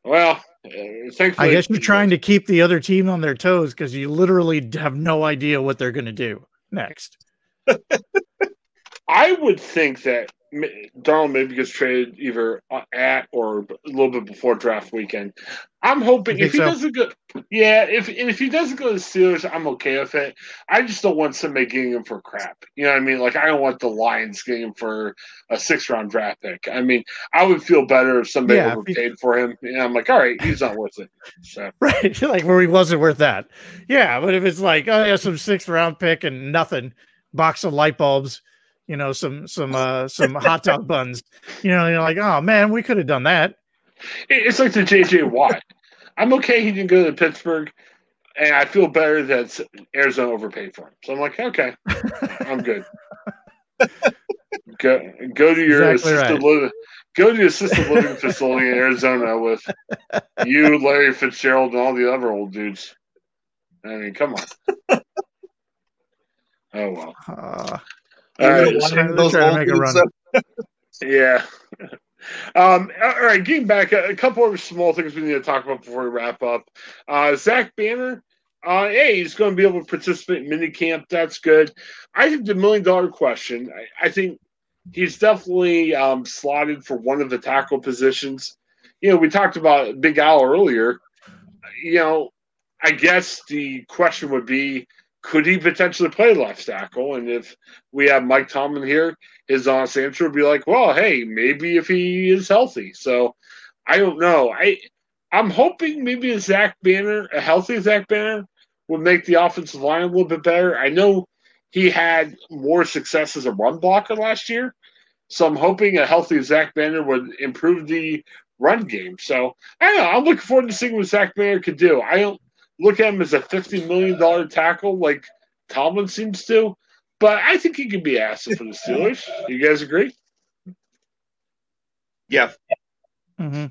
Well, Uh, I guess you're trying to keep the other team on their toes because you literally have no idea what they're going to do next. *laughs* I would think that Darnold maybe gets traded either uh, at or a little bit before draft weekend. I'm hoping if he so? doesn't go, yeah, if if he doesn't go to the Steelers, I'm okay with it. I just don't want somebody getting him for crap. You know what I mean? Like I don't want the Lions getting him for a six round draft pick. I mean, I would feel better if somebody yeah, overpaid for him. And I'm like, all right, he's not worth it. So *laughs* right, *laughs* like where he wasn't worth that. Yeah, but if it's like, oh yeah, some sixth round pick and nothing, box of light bulbs you know, some some *laughs* uh some hot dog buns. You know, you're like, oh man, we could have done that. It's like the JJ Watt. I'm okay he didn't go to Pittsburgh, and I feel better that Arizona overpaid for him. So I'm like, okay, I'm good. go go to your exactly assisted right. living go to the assisted living *laughs* facility in Arizona with you, Larry Fitzgerald, and all the other old dudes. I mean, come on. *laughs* Oh well. Uh, all right, those to make a run. *laughs* yeah. *laughs* Um, all right, getting back, a, a, couple of small things we need to talk about before we wrap up. Uh, Zach Banner, uh, hey, he's going to be able to participate in minicamp. That's good. I think the million dollar question, I, I think he's definitely um, slotted for one of the tackle positions. You know, we talked about Big Al earlier. You know, I guess the question would be could he potentially play left tackle? And if we have Mike Tomlin here, his honest answer would be like, well, hey, maybe if he is healthy. So I don't know. I I'm hoping maybe a Zach Banner, a healthy Zach Banner, would make the offensive line a little bit better. I know he had more success as a run blocker last year. So I'm hoping a healthy Zach Banner would improve the run game. So I don't know. I'm looking forward to seeing what Zach Banner could do. I don't look at him as a $50 million tackle like Tomlin seems to. But I think he could be asset for the Steelers. You guys agree? Yeah. Mm-hmm.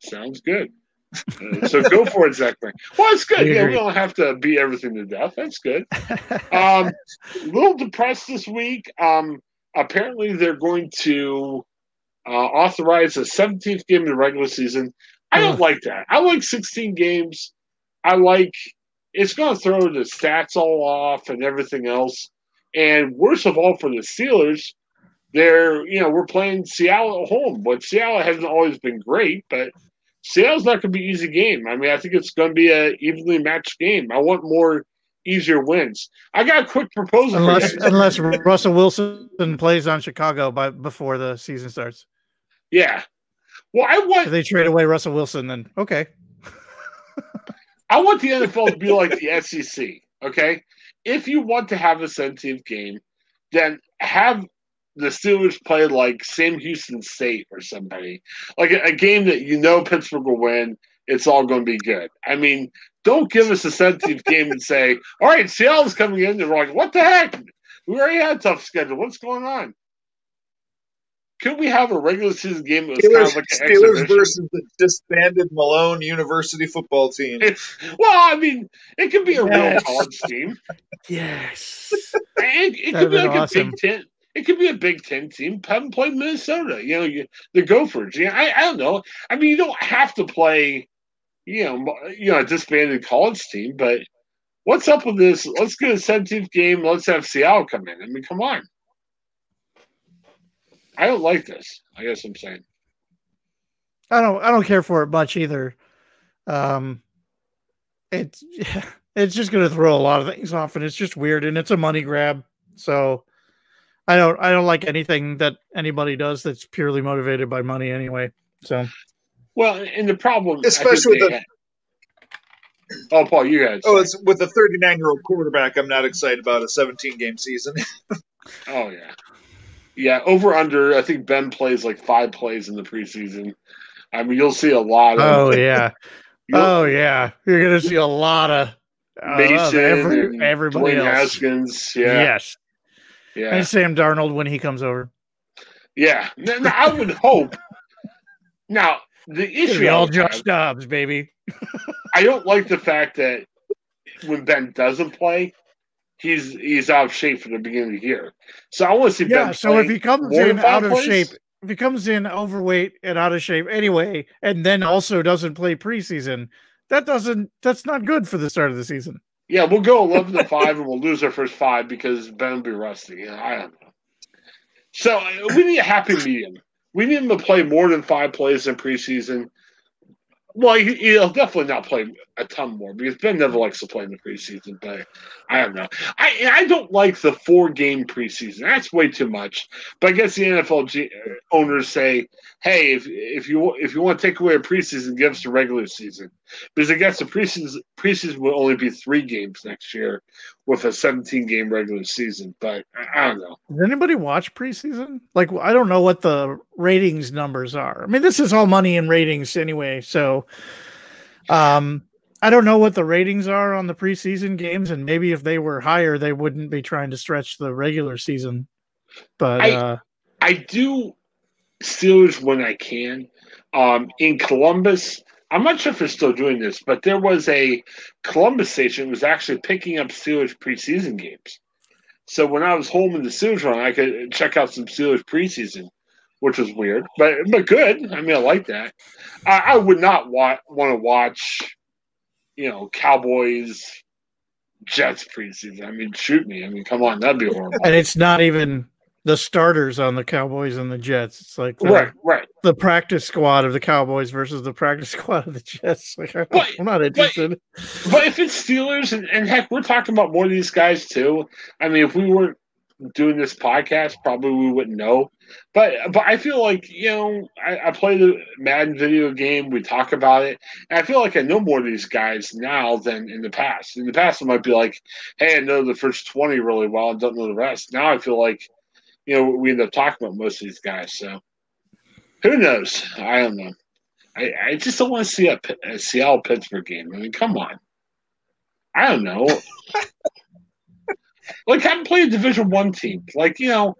Sounds good. Uh, so go for it, Zach. Well, it's good. Yeah, we don't have to beat everything to death. That's good. Um, a little depressed this week. Um, apparently, they're going to uh, authorize a 17th game in the regular season. I don't like that. I like 16 games. I like it's going to throw the stats all off and everything else. And worst of all for the Steelers, they're you know we're playing Seattle at home, but Seattle hasn't always been great. But Seattle's not going to be easy game. I mean, I think it's going to be a evenly matched game. I want more easier wins. I got a quick proposal. Unless *laughs* unless Russell Wilson plays on Chicago by before the season starts. Yeah. Well, I want if they trade away Russell Wilson. Then okay. I want the NFL to be like the SEC. Okay, if you want to have a 17th game, then have the Steelers play like Sam Houston State or somebody, like a, a game that you know Pittsburgh will win. It's all going to be good. I mean, don't give us a 17th game and say, "All right, Seattle's coming in." They're like, "What the heck? We already had a tough schedule. What's going on?" Could we have a regular season game that was Steelers, kind of like an Steelers versus the disbanded Malone University football team? *laughs* well, I mean, it could be a yes. real college team. Yes, it, it could be like awesome. a Big Ten. It could be a Big Ten team. Haven't played Minnesota. You know, you, the Gophers. Yeah, I, I don't know. I mean, you don't have to play. You know, you know, a disbanded college team, but what's up with this? Let's get a 17th game. Let's have Seattle come in. I mean, come on. I don't like this. I guess I'm saying. I don't. I don't care for it much either. Um, it's *laughs* it's just going to throw a lot of things off, and it's just weird, and it's a money grab. So, I don't. I don't like anything that anybody does that's purely motivated by money, anyway. So, well, and the problem, especially with the. Had, oh, Paul, you guys. Oh, it's with a 39 year old quarterback. I'm not excited about a 17 game season. *laughs* oh yeah. Yeah, over under. I think Ben plays like five plays in the preseason. I mean, you'll see a lot of. Oh yeah, *laughs* oh yeah. You're gonna see a lot of uh, Mason, every, everybody Dwayne else. Haskins. Yeah. Yes. Yeah. And Sam Darnold when he comes over. Yeah. Now, now I would hope. Now the issue. All Josh Dobbs, baby. I don't like the fact that when Ben doesn't play, he's he's out of shape for the beginning of the year. So I want to see. Yeah. Ben so if he comes in out of shape, if he comes in overweight and out of shape anyway, and then also doesn't play preseason, that doesn't that's not good for the start of the season. Yeah, we'll go eleven to five, and we'll lose our first five because Ben will be rusty. I don't know. So uh, we need a happy medium. We need him to play more than five plays in preseason. Well, he, he'll definitely not play a ton more because Ben never likes to play in the preseason. But I don't know. I I don't like the four game preseason. That's way too much. But I guess the NFL G- uh, owners say, "Hey, if if you if you want to take away a preseason, give us the regular season." Because I guess the preseason preseason will only be three games next year with a 17 game regular season. But I, I don't know. Does anybody watch preseason? Like, I don't know what the ratings numbers are. I mean, this is all money and ratings anyway. So, um, I don't know what the ratings are on the preseason games, and maybe if they were higher, they wouldn't be trying to stretch the regular season. But I- uh, I do Steelers when I can. Um, in Columbus, I'm not sure if they're still doing this, but there was a Columbus station was actually picking up Steelers preseason games. So when I was home in the Steelers run, I could check out some Steelers preseason, which was weird, but but good. I mean, I like that. I, I would not wa- want to watch, you know, Cowboys Jets preseason. I mean, shoot me. I mean, come on, that'd be horrible. and it's not even the starters on the Cowboys and the Jets. It's like the, right, right. the practice squad of the Cowboys versus the practice *laughs* squad of the Jets. *laughs* Like, I'm But- not interested. But if it's Steelers, and, and heck, we're talking about more of these guys too. I mean, if we weren't doing this podcast, probably we wouldn't know. But but I feel like you know, I, I play the Madden video game. We talk about it, and I feel like I know more of these guys now than in the past. In the past, I might be like, "Hey, I know the first twenty really well, and don't know the rest." Now I feel like, you know, we end up talking about most of these guys. So who knows? I don't know. I, I just don't want to see a, P- a Seattle Pittsburgh game. I mean, come on. I don't know. *laughs* like, have them play a Division One team. Like, you know,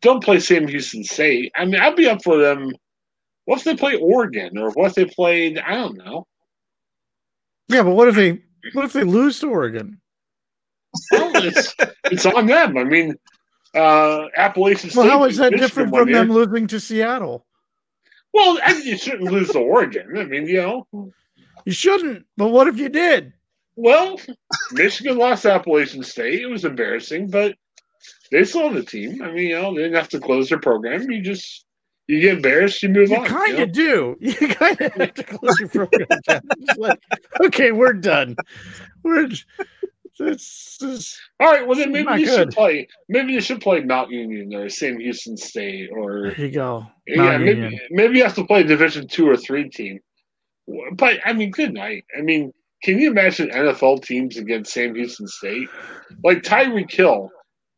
don't play Sam Houston State. I mean, I'd be up for them. What if they play Oregon, or what if they played? I don't know. Yeah, but what if they what if they lose to Oregon? Well, it's it's on them. I mean, uh, Appalachian State. Well, how is that Michigan different from year. them losing to Seattle? Well, I mean, you shouldn't lose to Oregon. I mean, you know. You shouldn't. But what if you did? Well, Michigan lost Appalachian State. It was embarrassing, but they still have a team. I mean, you know, they didn't have to close their program. You just you get embarrassed, you move You on. kind you of do. *laughs* You kind of have to close your program like, okay, we're done. We're it's, it's? All right, well then maybe Not you should play. Maybe you should play Mount Union or Sam Houston State or there you go. yeah, Mount maybe Union. maybe you have to play a Division two or three team. But I mean, good night. I mean, can you imagine NFL teams against Sam Houston State? Like Tyreek Hill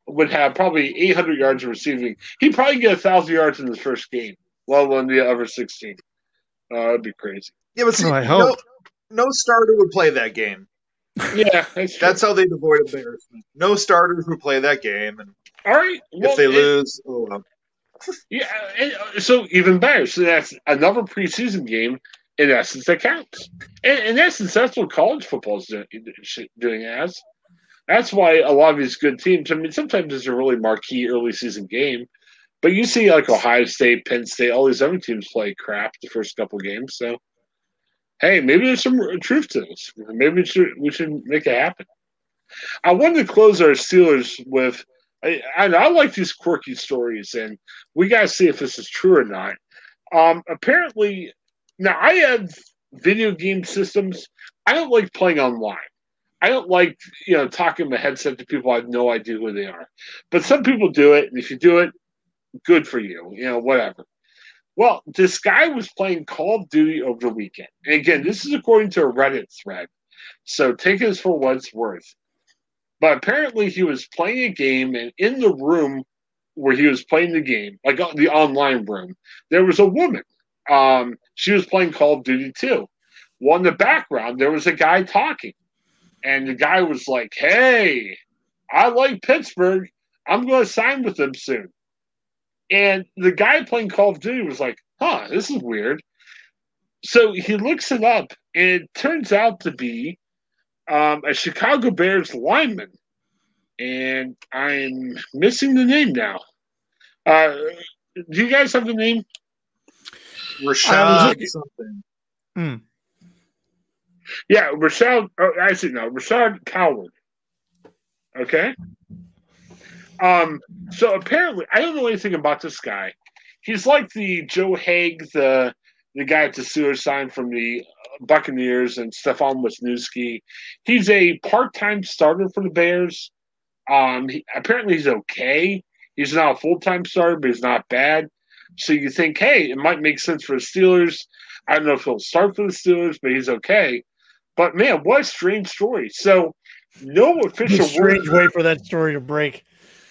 would have probably 800 yards of receiving. He'd probably get a thousand yards in his first game, let alone the other 16. Uh, that'd be crazy. Yeah, but see, Oh, I no, hope. no starter would play that game. Yeah, *laughs* that's. That's how they'd avoid embarrassment. No starters who play that game, and all right. Well, if they it- lose, oh well. Yeah, and, uh, so even better. So that's another preseason game in essence that counts. And in essence, that's what college football is doing, doing as. That's why a lot of these good teams. I mean, sometimes it's a really marquee early season game, but you see like Ohio State, Penn State, all these other teams play crap the first couple games. So, hey, maybe there's some truth to this. Maybe we should we should make it happen. I wanted to close our Steelers with I, I, like these quirky stories, and we got to see if this is true or not. Um, apparently, now I have video game systems. I don't like playing online. I don't like you know talking my headset to people I have no idea who they are. But some people do it, and if you do it, good for you. You know, whatever. Well, this guy was playing Call of Duty over the weekend, and again, this is according to a Reddit thread. So take this for what it's worth. But apparently, he was playing a game, and in the room where he was playing the game, like uh, the online room, there was a woman. Um, she was playing Call of Duty too. Well, in the background, there was a guy talking, and the guy was like, "Hey, I like Pittsburgh. I'm going to sign with them soon." And the guy playing Call of Duty was like, "Huh, this is weird." So he looks it up, and it turns out to be um, a Chicago Bears lineman, and I'm missing the name now. Uh, do you guys have the name? Rashaad looking- something. Yeah, Rashaad. Oh, actually, no, Rashaad Coward. Okay. Um, so apparently, I don't know anything about this guy. He's like the Joe Haeg, the the guy at the sewer sign from the Buccaneers, and Stefan Wisniewski. He's a part time starter for the Bears. Um, he, apparently, he's okay. He's not a full time starter, but he's not bad. So you think, hey, it might make sense for the Steelers. I don't know if he'll start for the Steelers, but he's okay. But man, what a strange story. So no official strange word. way for that story to break.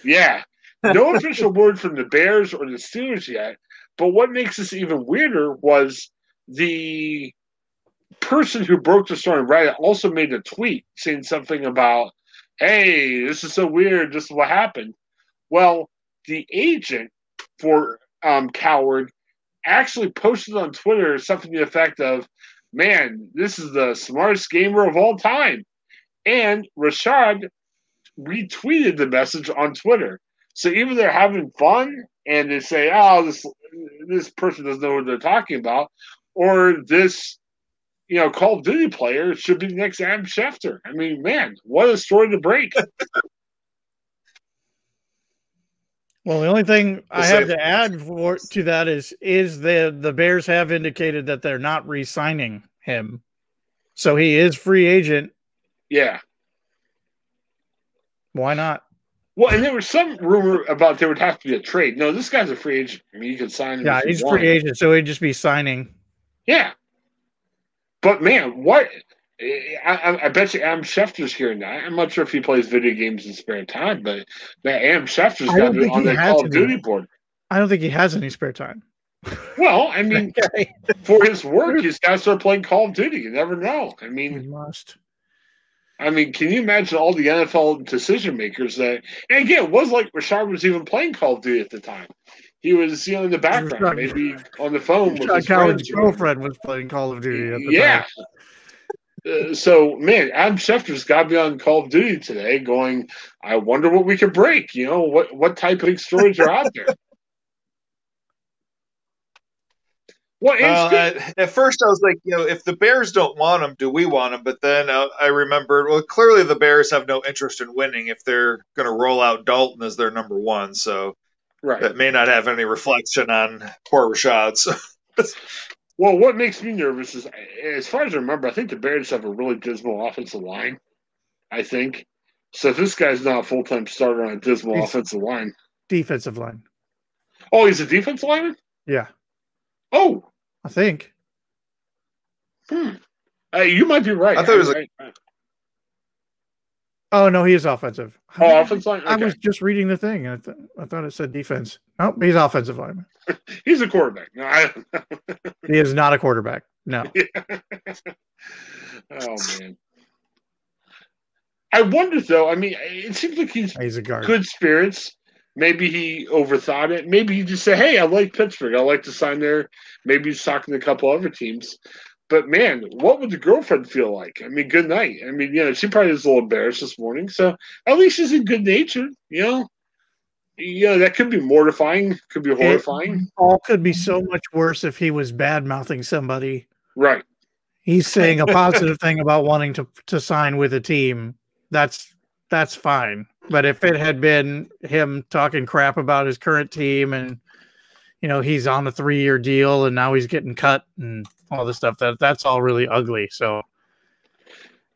Yeah. *laughs* No official word from the Bears or the Steelers yet. But what makes this even weirder was the person who broke the story Reddit also made a tweet saying something about, hey, this is so weird. This is what happened. Well, the agent for um, Coward actually posted on Twitter something to the effect of, man, this is the smartest gamer of all time. And Rashaad retweeted the message on Twitter. So even they're having fun and they say, oh, this this person doesn't know what they're talking about, or this you know, Call of Duty player should be the next Adam Schefter. I mean, man, what a story to break. Well, the only thing I have to add for, to that is is the the Bears have indicated that they're not re-signing him, so he is free agent. Yeah. Why not? Well, and there was some rumor about there would have to be a trade. No, this guy's a free agent. I mean, you could sign him. Yeah, he's free agent, so he'd just be signing. Yeah. But man, what I, I, bet you Adam Schefter's hearing that. I'm not sure if he plays video games in spare time, but that Adam Schefter's got it on the Call of Duty board. I don't think he has any spare time. Well, I mean, *laughs* for his work, he's got to start playing Call of Duty. You never know. I mean, he must. I mean, can you imagine all the NFL decision makers that? And again, it was like Rashaad was even playing Call of Duty at the time. He was, you know, in the background, maybe on the phone. Rashaad with his girlfriend was playing Call of Duty. at yeah, time. Uh, so man, Adam Schefter's got to be on Call of Duty today, going. I wonder what we could break. You know what what type of stories are out there. Well, at, at, first I was like, you know, if the Bears don't want him, do we want him? But then uh, I remembered, well, clearly the Bears have no interest in winning if they're going to roll out Dalton as their number one. So right. that may not have any reflection on poor Rashaad. So. *laughs* Well, what makes me nervous is, as far as I remember, I think the Bears have a really dismal offensive line. I think so. If this guy's not a full time starter on a dismal he's offensive line, defensive line. Oh, he's a defensive lineman. Yeah. Oh, I think. Hmm. Uh, you might be right. I thought it was right. Oh no, he is offensive. Oh, offensive line. Okay. I was just reading the thing, and I, th- I thought it said defense. Oh, he's offensive lineman. *laughs* he's a quarterback. No, I *laughs* he is not a quarterback. No. *laughs* oh man. I wonder though. I mean, it seems like he's he's a guard. Good spirits. Maybe he overthought it. Maybe he just said, "Hey, I like Pittsburgh. I like to sign there." Maybe he's talking to a couple other teams. But man, what would the girlfriend feel like? I mean, good night. I mean, you know, she probably was a little embarrassed this morning. So at least she's in good nature, you know. You know, that could be mortifying, could be horrifying. It all could be so much worse if he was bad mouthing somebody. Right. He's saying a positive thing about wanting to to sign with a team. That's that's fine. But if it had been him talking crap about his current team and you know he's on a three year deal and now he's getting cut and all this stuff. That that's all really ugly. So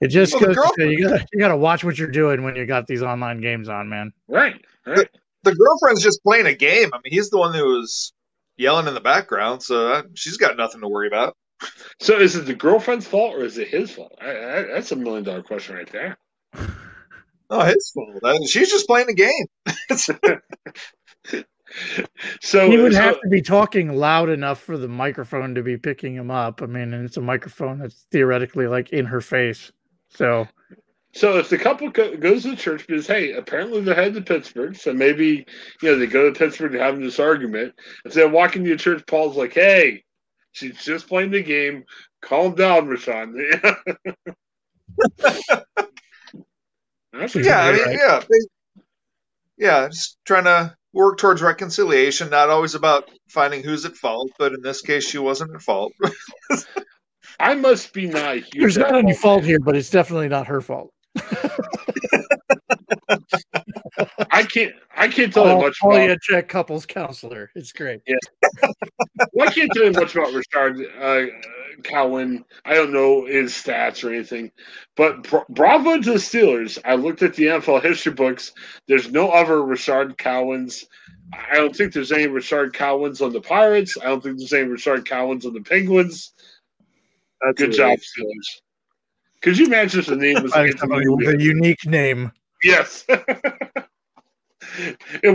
it just well, goes to, you gotta you gotta watch what you're doing when you got these online games on, man. Right. right. The, the girlfriend's just playing a game. I mean, he's the one who was yelling in the background, so uh, she's got nothing to worry about. So is it the girlfriend's fault or is it his fault? I, I, that's a million dollar question right there. *laughs* Oh, his fault. She's just playing the game. *laughs* so he would so, have to be talking loud enough for the microphone to be picking him up. I mean, and it's a microphone that's theoretically like in her face. So, so if the couple go, goes to church because hey, apparently they're headed to Pittsburgh, so maybe you know they go to Pittsburgh to have this argument. If they're walking to church, Paul's like, "Hey, she's just playing the game. Calm down, Rashawn." *laughs* *laughs* yeah, I mean, yeah, they, yeah, just trying to work towards reconciliation, not always about finding who's at fault, but in this case, she wasn't at fault. *laughs* I must be nice. There's not any fault here, but it's definitely not her fault. *laughs* I can't. I can't tell you Paul, much Paul about. Yanchek couples counselor. It's great. Well, I can't tell you much about Richard uh, Cowan. I don't know his stats or anything. But bra- bravo to the Steelers. I looked at the NFL history books. There's no other Richard Cowans. I don't think there's any Richard Cowans on the Pirates. I don't think there's any Richard Cowans on the Penguins. That's Good a- job, Steelers. Could you imagine if the name was *laughs* I- Anthony the unique name. Yes. *laughs* it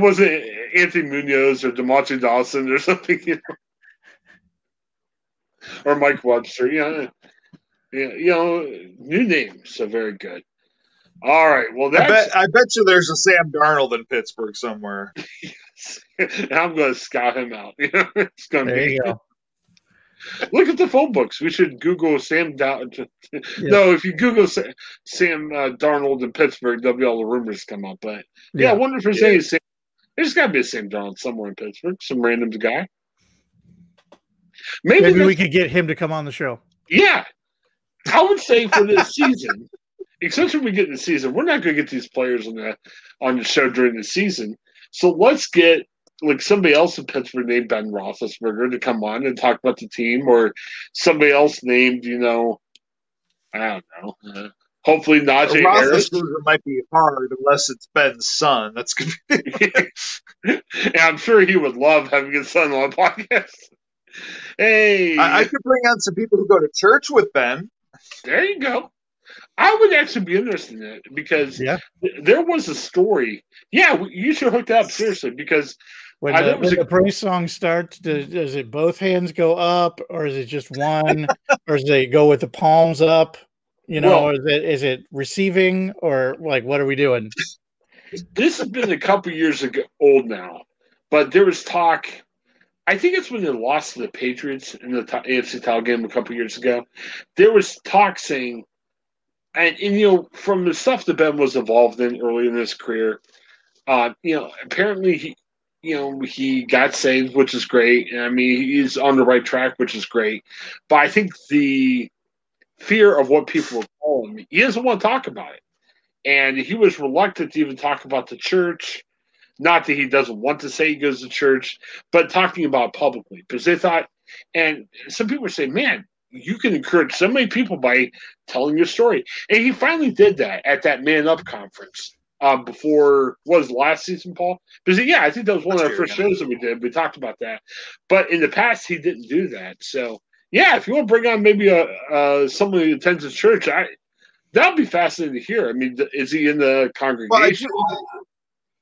wasn't Anthony Munoz or Dermontti Dawson or something, you know. or Mike Webster. Yeah. yeah, you know, new names. So very good. All right. Well, I bet I bet you there's a Sam Darnold in Pittsburgh somewhere. *laughs* yes. *laughs* I'm going to scout him out. You know, it's going to There be. you go. Look at the phone books. We should Google Sam Dow. No, if you Google Sa- Sam uh, Darnold in Pittsburgh, there'll be all the rumors come up. But yeah, I Yeah. wonder if there's Yeah. any Sam. There's got to be a Sam Darnold somewhere in Pittsburgh, some random guy. Maybe, Maybe we could get him to come on the show. yeah. I would say for this season, especially when we get in the season, we're not going to get these players on the on the show during the season. So let's get like somebody else in Pittsburgh named Ben Roethlisberger to come on and talk about the team, or somebody else named, you know, I don't know. Uh, hopefully Najee Harris. Roethlisberger might be hard unless it's Ben's son. That's be *laughs* *laughs* and I'm sure he would love having his son on a podcast. Hey, I, I could bring on some people who go to church with Ben. there you go. I would actually be interested in it because Yeah. th- there was a story. Yeah, you should hook that up seriously because When, the, thought it was when a- the praise song starts, does, does it both hands go up, or is it just one, *laughs* or does it go with the palms up? You know, Well- is it is it receiving, or like what are we doing? this has been a couple years ago old now, but there was talk. I think it's when they lost to the Patriots in the AFC title game a couple years ago. There was talk saying, and, and you know, from the stuff that Ben was involved in early in his career, uh, you know, apparently he, you know, he got saved, which is great. I mean, he's on the right track, which is great. But I think the fear of what people call him, he doesn't want to talk about it and he was reluctant to even talk about the church. Not that he doesn't want to say he goes to church, but talking about publicly because they thought, and some people say, "Man, you can encourage so many people by telling your story." And he finally did that at that Man Up conference um, before was last season, Paul? Because yeah, I think that was one of our first shows that we did. We talked about that, but in the past he didn't do that. So yeah, if you want to bring on maybe a uh, someone who attends a church, I That'd be fascinating to hear. I mean, is he in the Well, I congregation? do,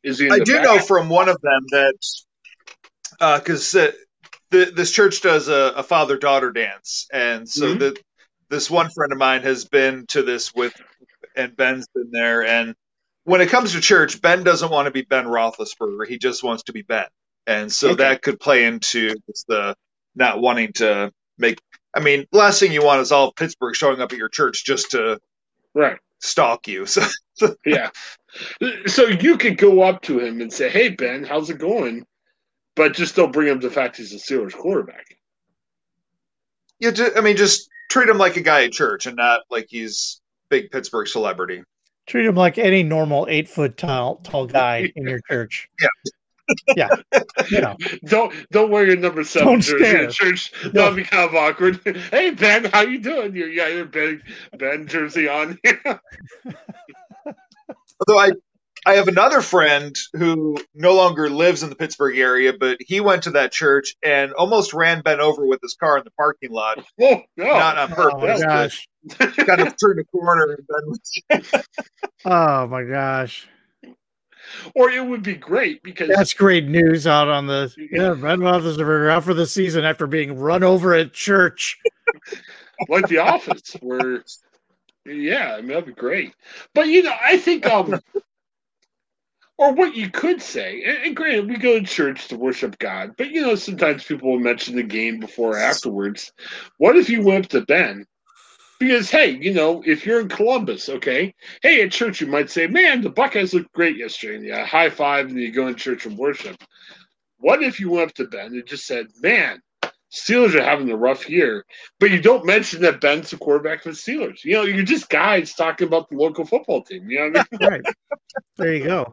is he in I do back? know from one of them that because uh, the, this church does a, a father daughter dance, and so Mhm. the, this one friend of mine has been to this with, and Ben's been there. And when it comes to church, Ben doesn't want to be Ben Roethlisberger; he just wants to be Ben, and so Okay. that could play into the not wanting to make. I mean, last thing you want is all Pittsburgh showing up at your church just to right. stalk you. *laughs* So Yeah. So you could go up to him and say, "Hey Ben, how's it going?" But just don't bring up the fact he's a Steelers quarterback. Yeah, I mean, just treat him like a guy at church and not like he's big Pittsburgh celebrity. Treat him like any normal eight foot tall tall guy *laughs* in your church. Yeah. yeah. You know, *laughs* Don't don't wear your number seven Don't jersey stare. at church. No. That'll be kind of awkward. *laughs* hey Ben, how you doing? You got your big Ben jersey on. Although I, I have another friend who no longer lives in the Pittsburgh area, but he went to that church and almost ran Ben over with his car in the parking lot, *laughs* oh no. not on oh my gosh. kind of turned a corner and Ben was *laughs* Oh my gosh. Or it would be great because That's great news out on the yeah, Ben Roethlisberger out for the season after being run over at church. *laughs* like the office where yeah i mean that'd be great but you know i think um or what you could say and, and granted we go to church to worship god but you know sometimes people will mention the game before or afterwards what if you went up to ben because hey you know if you're in columbus okay hey at church you might say man the buckeyes looked great yesterday and you high five and you go in church and worship what if you went up to ben and just said man Steelers are having a rough year, but you don't mention that Ben's the quarterback for the Steelers. You know, you're just guys talking about the local football team. You know what I mean? Right. There you go.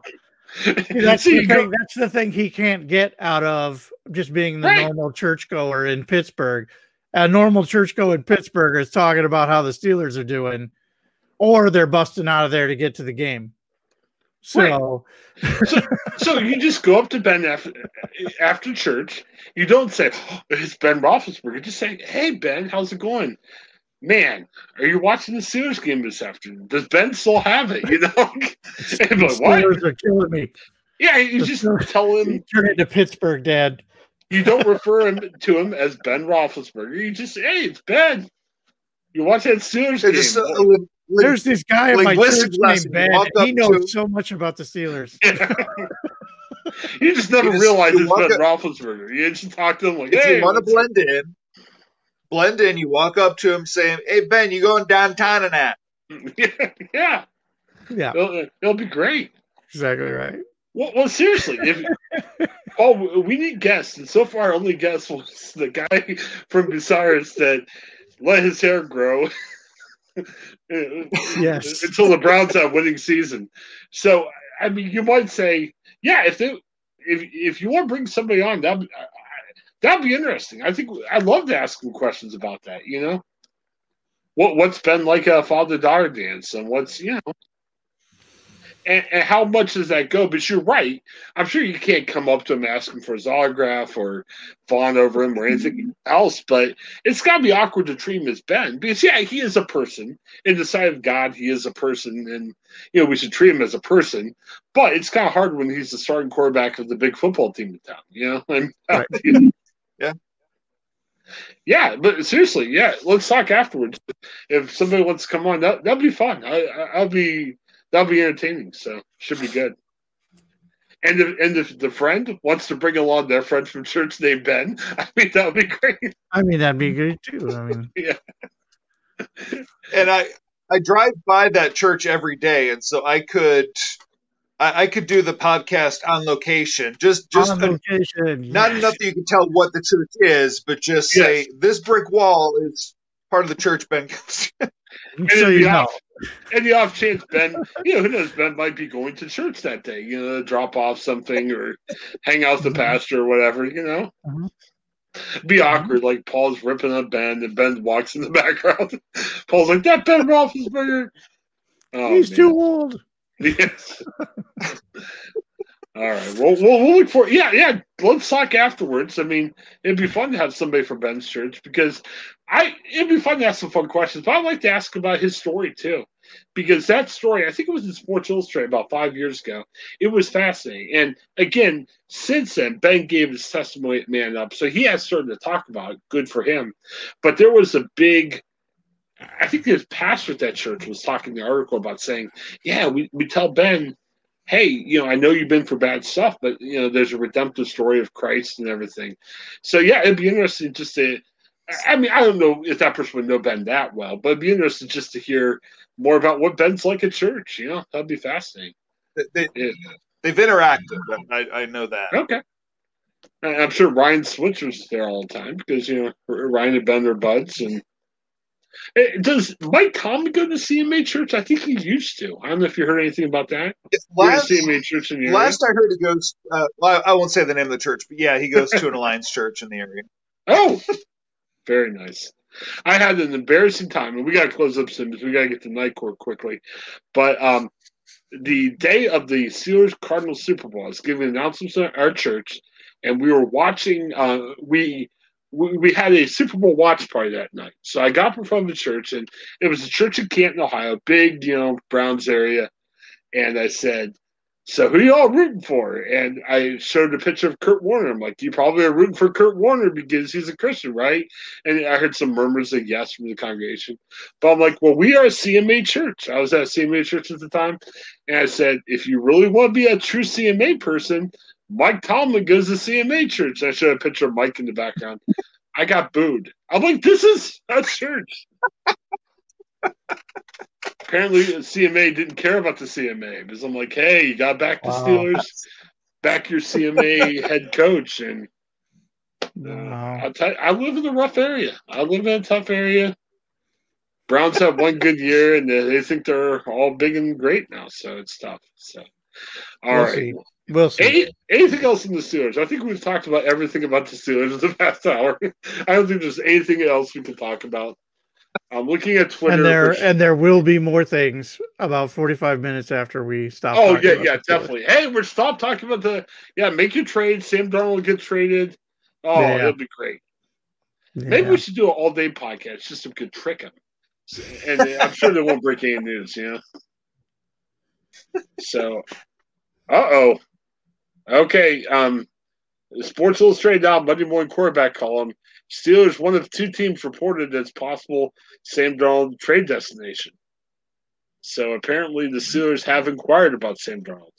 That's So the thing. That's the thing he can't get out of just being the Right. normal churchgoer in Pittsburgh. A normal churchgoer in Pittsburgh is talking about how the Steelers are doing, or they're busting out of there to get to the game. So So you just go up to Ben after after church. You don't say "Oh, it's Ben Roethlisberger. You just say, "Hey Ben, how's it going? Man, are you watching the Steelers game this afternoon? Does Ben still have it? You know?" *laughs* And the be like, what? Steelers are killing me. Yeah, you just tell him Turn it to Pittsburgh, Dad. you don't refer him to him as Ben Roethlisberger. You just, hey, it's Ben. You watch that Steelers They game. just, uh, li- li- There's this guy in my linguistic church lesson. named Ben. You walk He knows to- so much about the Steelers. *laughs* you just never You just- realize you it's Ben up- Roethlisberger. You just talk to him like, if hey, you want to blend in, blend in. You walk up to him saying, "Hey Ben, you going downtown and that?" *laughs* yeah, Yeah, it'll, uh, it'll be great. exactly right. Well, well seriously, if *laughs* Paul, we need guests, and so far, our only guest was the guy *laughs* from Bucyrus that let his hair grow. Yes. until the Browns have winning season. So, I mean, you might say, yeah, if they, if if you want to bring somebody on, that that'd be interesting. I think I'd love to ask them questions about that. You know, what what's been like a father daughter dance, and what's you know, and, and how much does that go? But you're right. I'm sure you can't come up to him ask him for his autograph or fawn over him or mm-hmm. anything else. But it's got to be awkward to treat him as Ben because yeah, he is a person in the sight of God. He is a person, and you know we should treat him as a person. But it's kind of hard when he's the starting quarterback of the big football team in town. You know, *laughs* and Right. Yeah. Yeah, but seriously, yeah, let's talk afterwards. If somebody wants to come on, that that'd be fun. I, I I'll be that'll be entertaining. So should be good. And if and if the friend wants to bring along their friend from church named Ben, *laughs* I mean that would be great. I mean, that'd be great too. I mean, *laughs* yeah. And I I drive by that church every day, and so I could I, I could do the podcast on location. Just just on a- not yes. enough that you can tell what the church is, but just say Yes. this brick wall is part of the church. Ben, *laughs* goes to." And So you the know. off, and the off chance Ben, you know, who knows, Ben might be going to church that day, you know, drop off something or hang out with the Mhm. pastor or whatever, you know. Mhm. Be awkward, like Paul's ripping up Ben and Ben walks in the *laughs* background. Paul's like, that Ben Roethlisberger. Oh, He's man. too old. Yes. *laughs* All right. Well, we'll, look for yeah, yeah. Let's talk afterwards. I mean, it'd be fun to have somebody from Ben's church because I it'd be fun to ask some fun questions. But I'd like to ask about his story too, because that story I think it was in Sports Illustrated about five years ago. It was fascinating, and again, since then Ben gave his testimony at Man Up, so he has started to talk about. Good for him. But there was a big. I think his pastor at that church was talking in the article about saying, "Yeah, we, we tell Ben hey, you know, I know you've been for bad stuff, but you know, there's a redemptive story of Christ and everything. So yeah, it'd be interesting just to. I mean, I don't know if that person would know Ben that well, but it'd be interesting just to hear more about what Ben's like at church. You know, that'd be fascinating. they, Yeah. they've interacted. I, I know that. Okay. I'm sure Ryan Switzer's there all the time because you know Ryan and Ben are buds. And does Mike Tomlin go to CMA Church? I think he used to. I don't know if you heard anything about that. Last, CMA Church in your last I heard, he goes. Uh, well, I won't say the name of the church, but yeah, he goes to an *laughs* Alliance church in the area. Oh, very nice. I had an embarrassing time, and we got to close up soon because we got to get to night court quickly. But um, the day of the Steelers Cardinals Super Bowl, I was giving announcements at our church, and we were watching. Uh, we, we we had a Super Bowl watch party that night. So I got from the church, and it was a church in Canton, Ohio, big, you know, Browns area. And I said, so who are y'all rooting for? And I showed a picture of Kurt Warner. I'm like, you probably are rooting for Kurt Warner because he's a Christian, right? And I heard some murmurs of yes from the congregation. But I'm like, well, we are a CMA church. I was at a CMA church at the time. And I said, if you really want to be a true CMA person, Mike Tomlin goes to CMA church. I showed a picture of Mike in the background. I got booed. I'm like, this is a church. Apparently, CMA didn't care about the CMA because I'm like, hey, you got back the Wow. Steelers, back your CMA *laughs* head coach, and uh, No. I'll tell you, I live in a rough area. I live in a tough area. Browns have one good year, and they they think they're all big and great now, so it's tough. So, All we'll right. We'll see. Any, anything else in the Steelers? I think we've talked about everything about the Steelers in the *laughs* past hour. I don't think there's anything else we can talk about. I'm looking at Twitter. And there for- and there will be more things about 45 minutes after we stop. oh yeah, yeah, definitely. Hey, we're stop talking about the yeah. Make your trade. Sam Darnold get traded. Oh, Yeah. it'll be great. Maybe we should do an all day podcast just we could trick them. And I'm sure they won't break any news, you know. *laughs* So, uh oh. Okay. Um, Sports Illustrated now Monday morning quarterback column. Steelers one of two teams reported as possible Sam Darnold trade destination. So apparently the Steelers have inquired about Sam Darnold.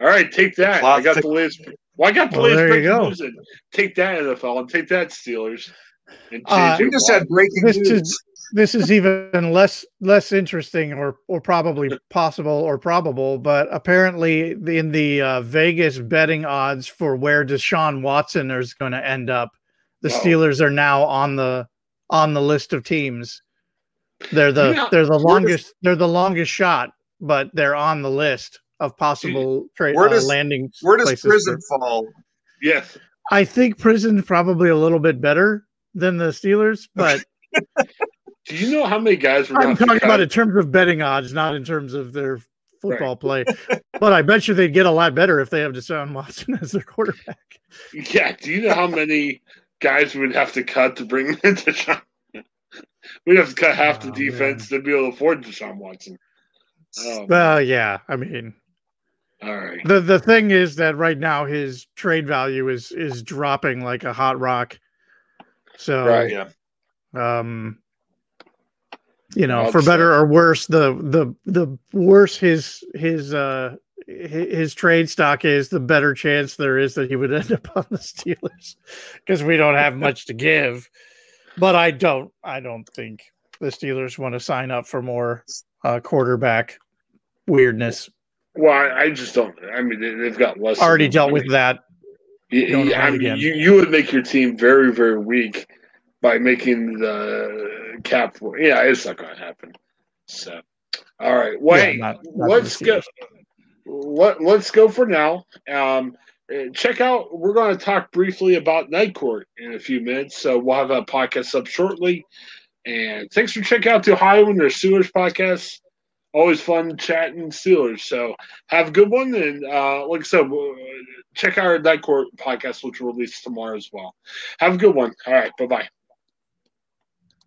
All right, take that. I got the latest. Well, I got the Well, latest there you breaking go. news. And take that NFL and take that Steelers. And Uh, We just had breaking news. is this is even less less interesting or or probably possible or probable, but apparently in the uh, Vegas betting odds for where Deshaun Watson is going to end up, the Oh. Steelers are now on the on the list of teams. They're the Yeah, they're the where does- longest they're the longest shot, but they're on the list of possible trade Where uh, does- landing. Where does prison for- fall? Yes. I think prison's probably a little bit better than the Steelers, but *laughs* Do you know how many guys were I'm going to talking about in terms of betting odds, not in terms of their football play. *laughs* But I bet you they'd get a lot better if they have Deshaun Watson *laughs* as their quarterback. Yeah. Do you know how many guys we'd have to cut to bring in *laughs* Deshaun? We'd have to cut half the Oh, defense to be able to afford Deshaun Watson. Oh, Well, yeah. I mean, all right. the the thing is that right now his trade value is is dropping like a hot rock. So, Right. Yeah. um, you know, for better or worse, the the the worse his his uh his trade stock is, the better chance there is that he would *laughs* end up on the Steelers because we don't have much to give. But I don't, I don't think the Steelers want to sign up for more uh, quarterback weirdness. Well, I, I just don't. I mean, they, they've got less. Already dealt with that. y- Don't y- I mean, again. you, you would make your team very, very weak by making the cap. Yeah, it's not going to happen. So, all right. Well, Yeah, not- not let's go. Let, let's go for now. Um, uh, check out, we're going to talk briefly about Night Court in a few minutes. So we'll have a podcast up shortly. And thanks for checking out the Ohio and their Steelers podcast. Always fun chatting Steelers. So have a good one. And uh, like I said, check out our Night Court podcast, which will release tomorrow as well. Have a good one. All right. Bye bye.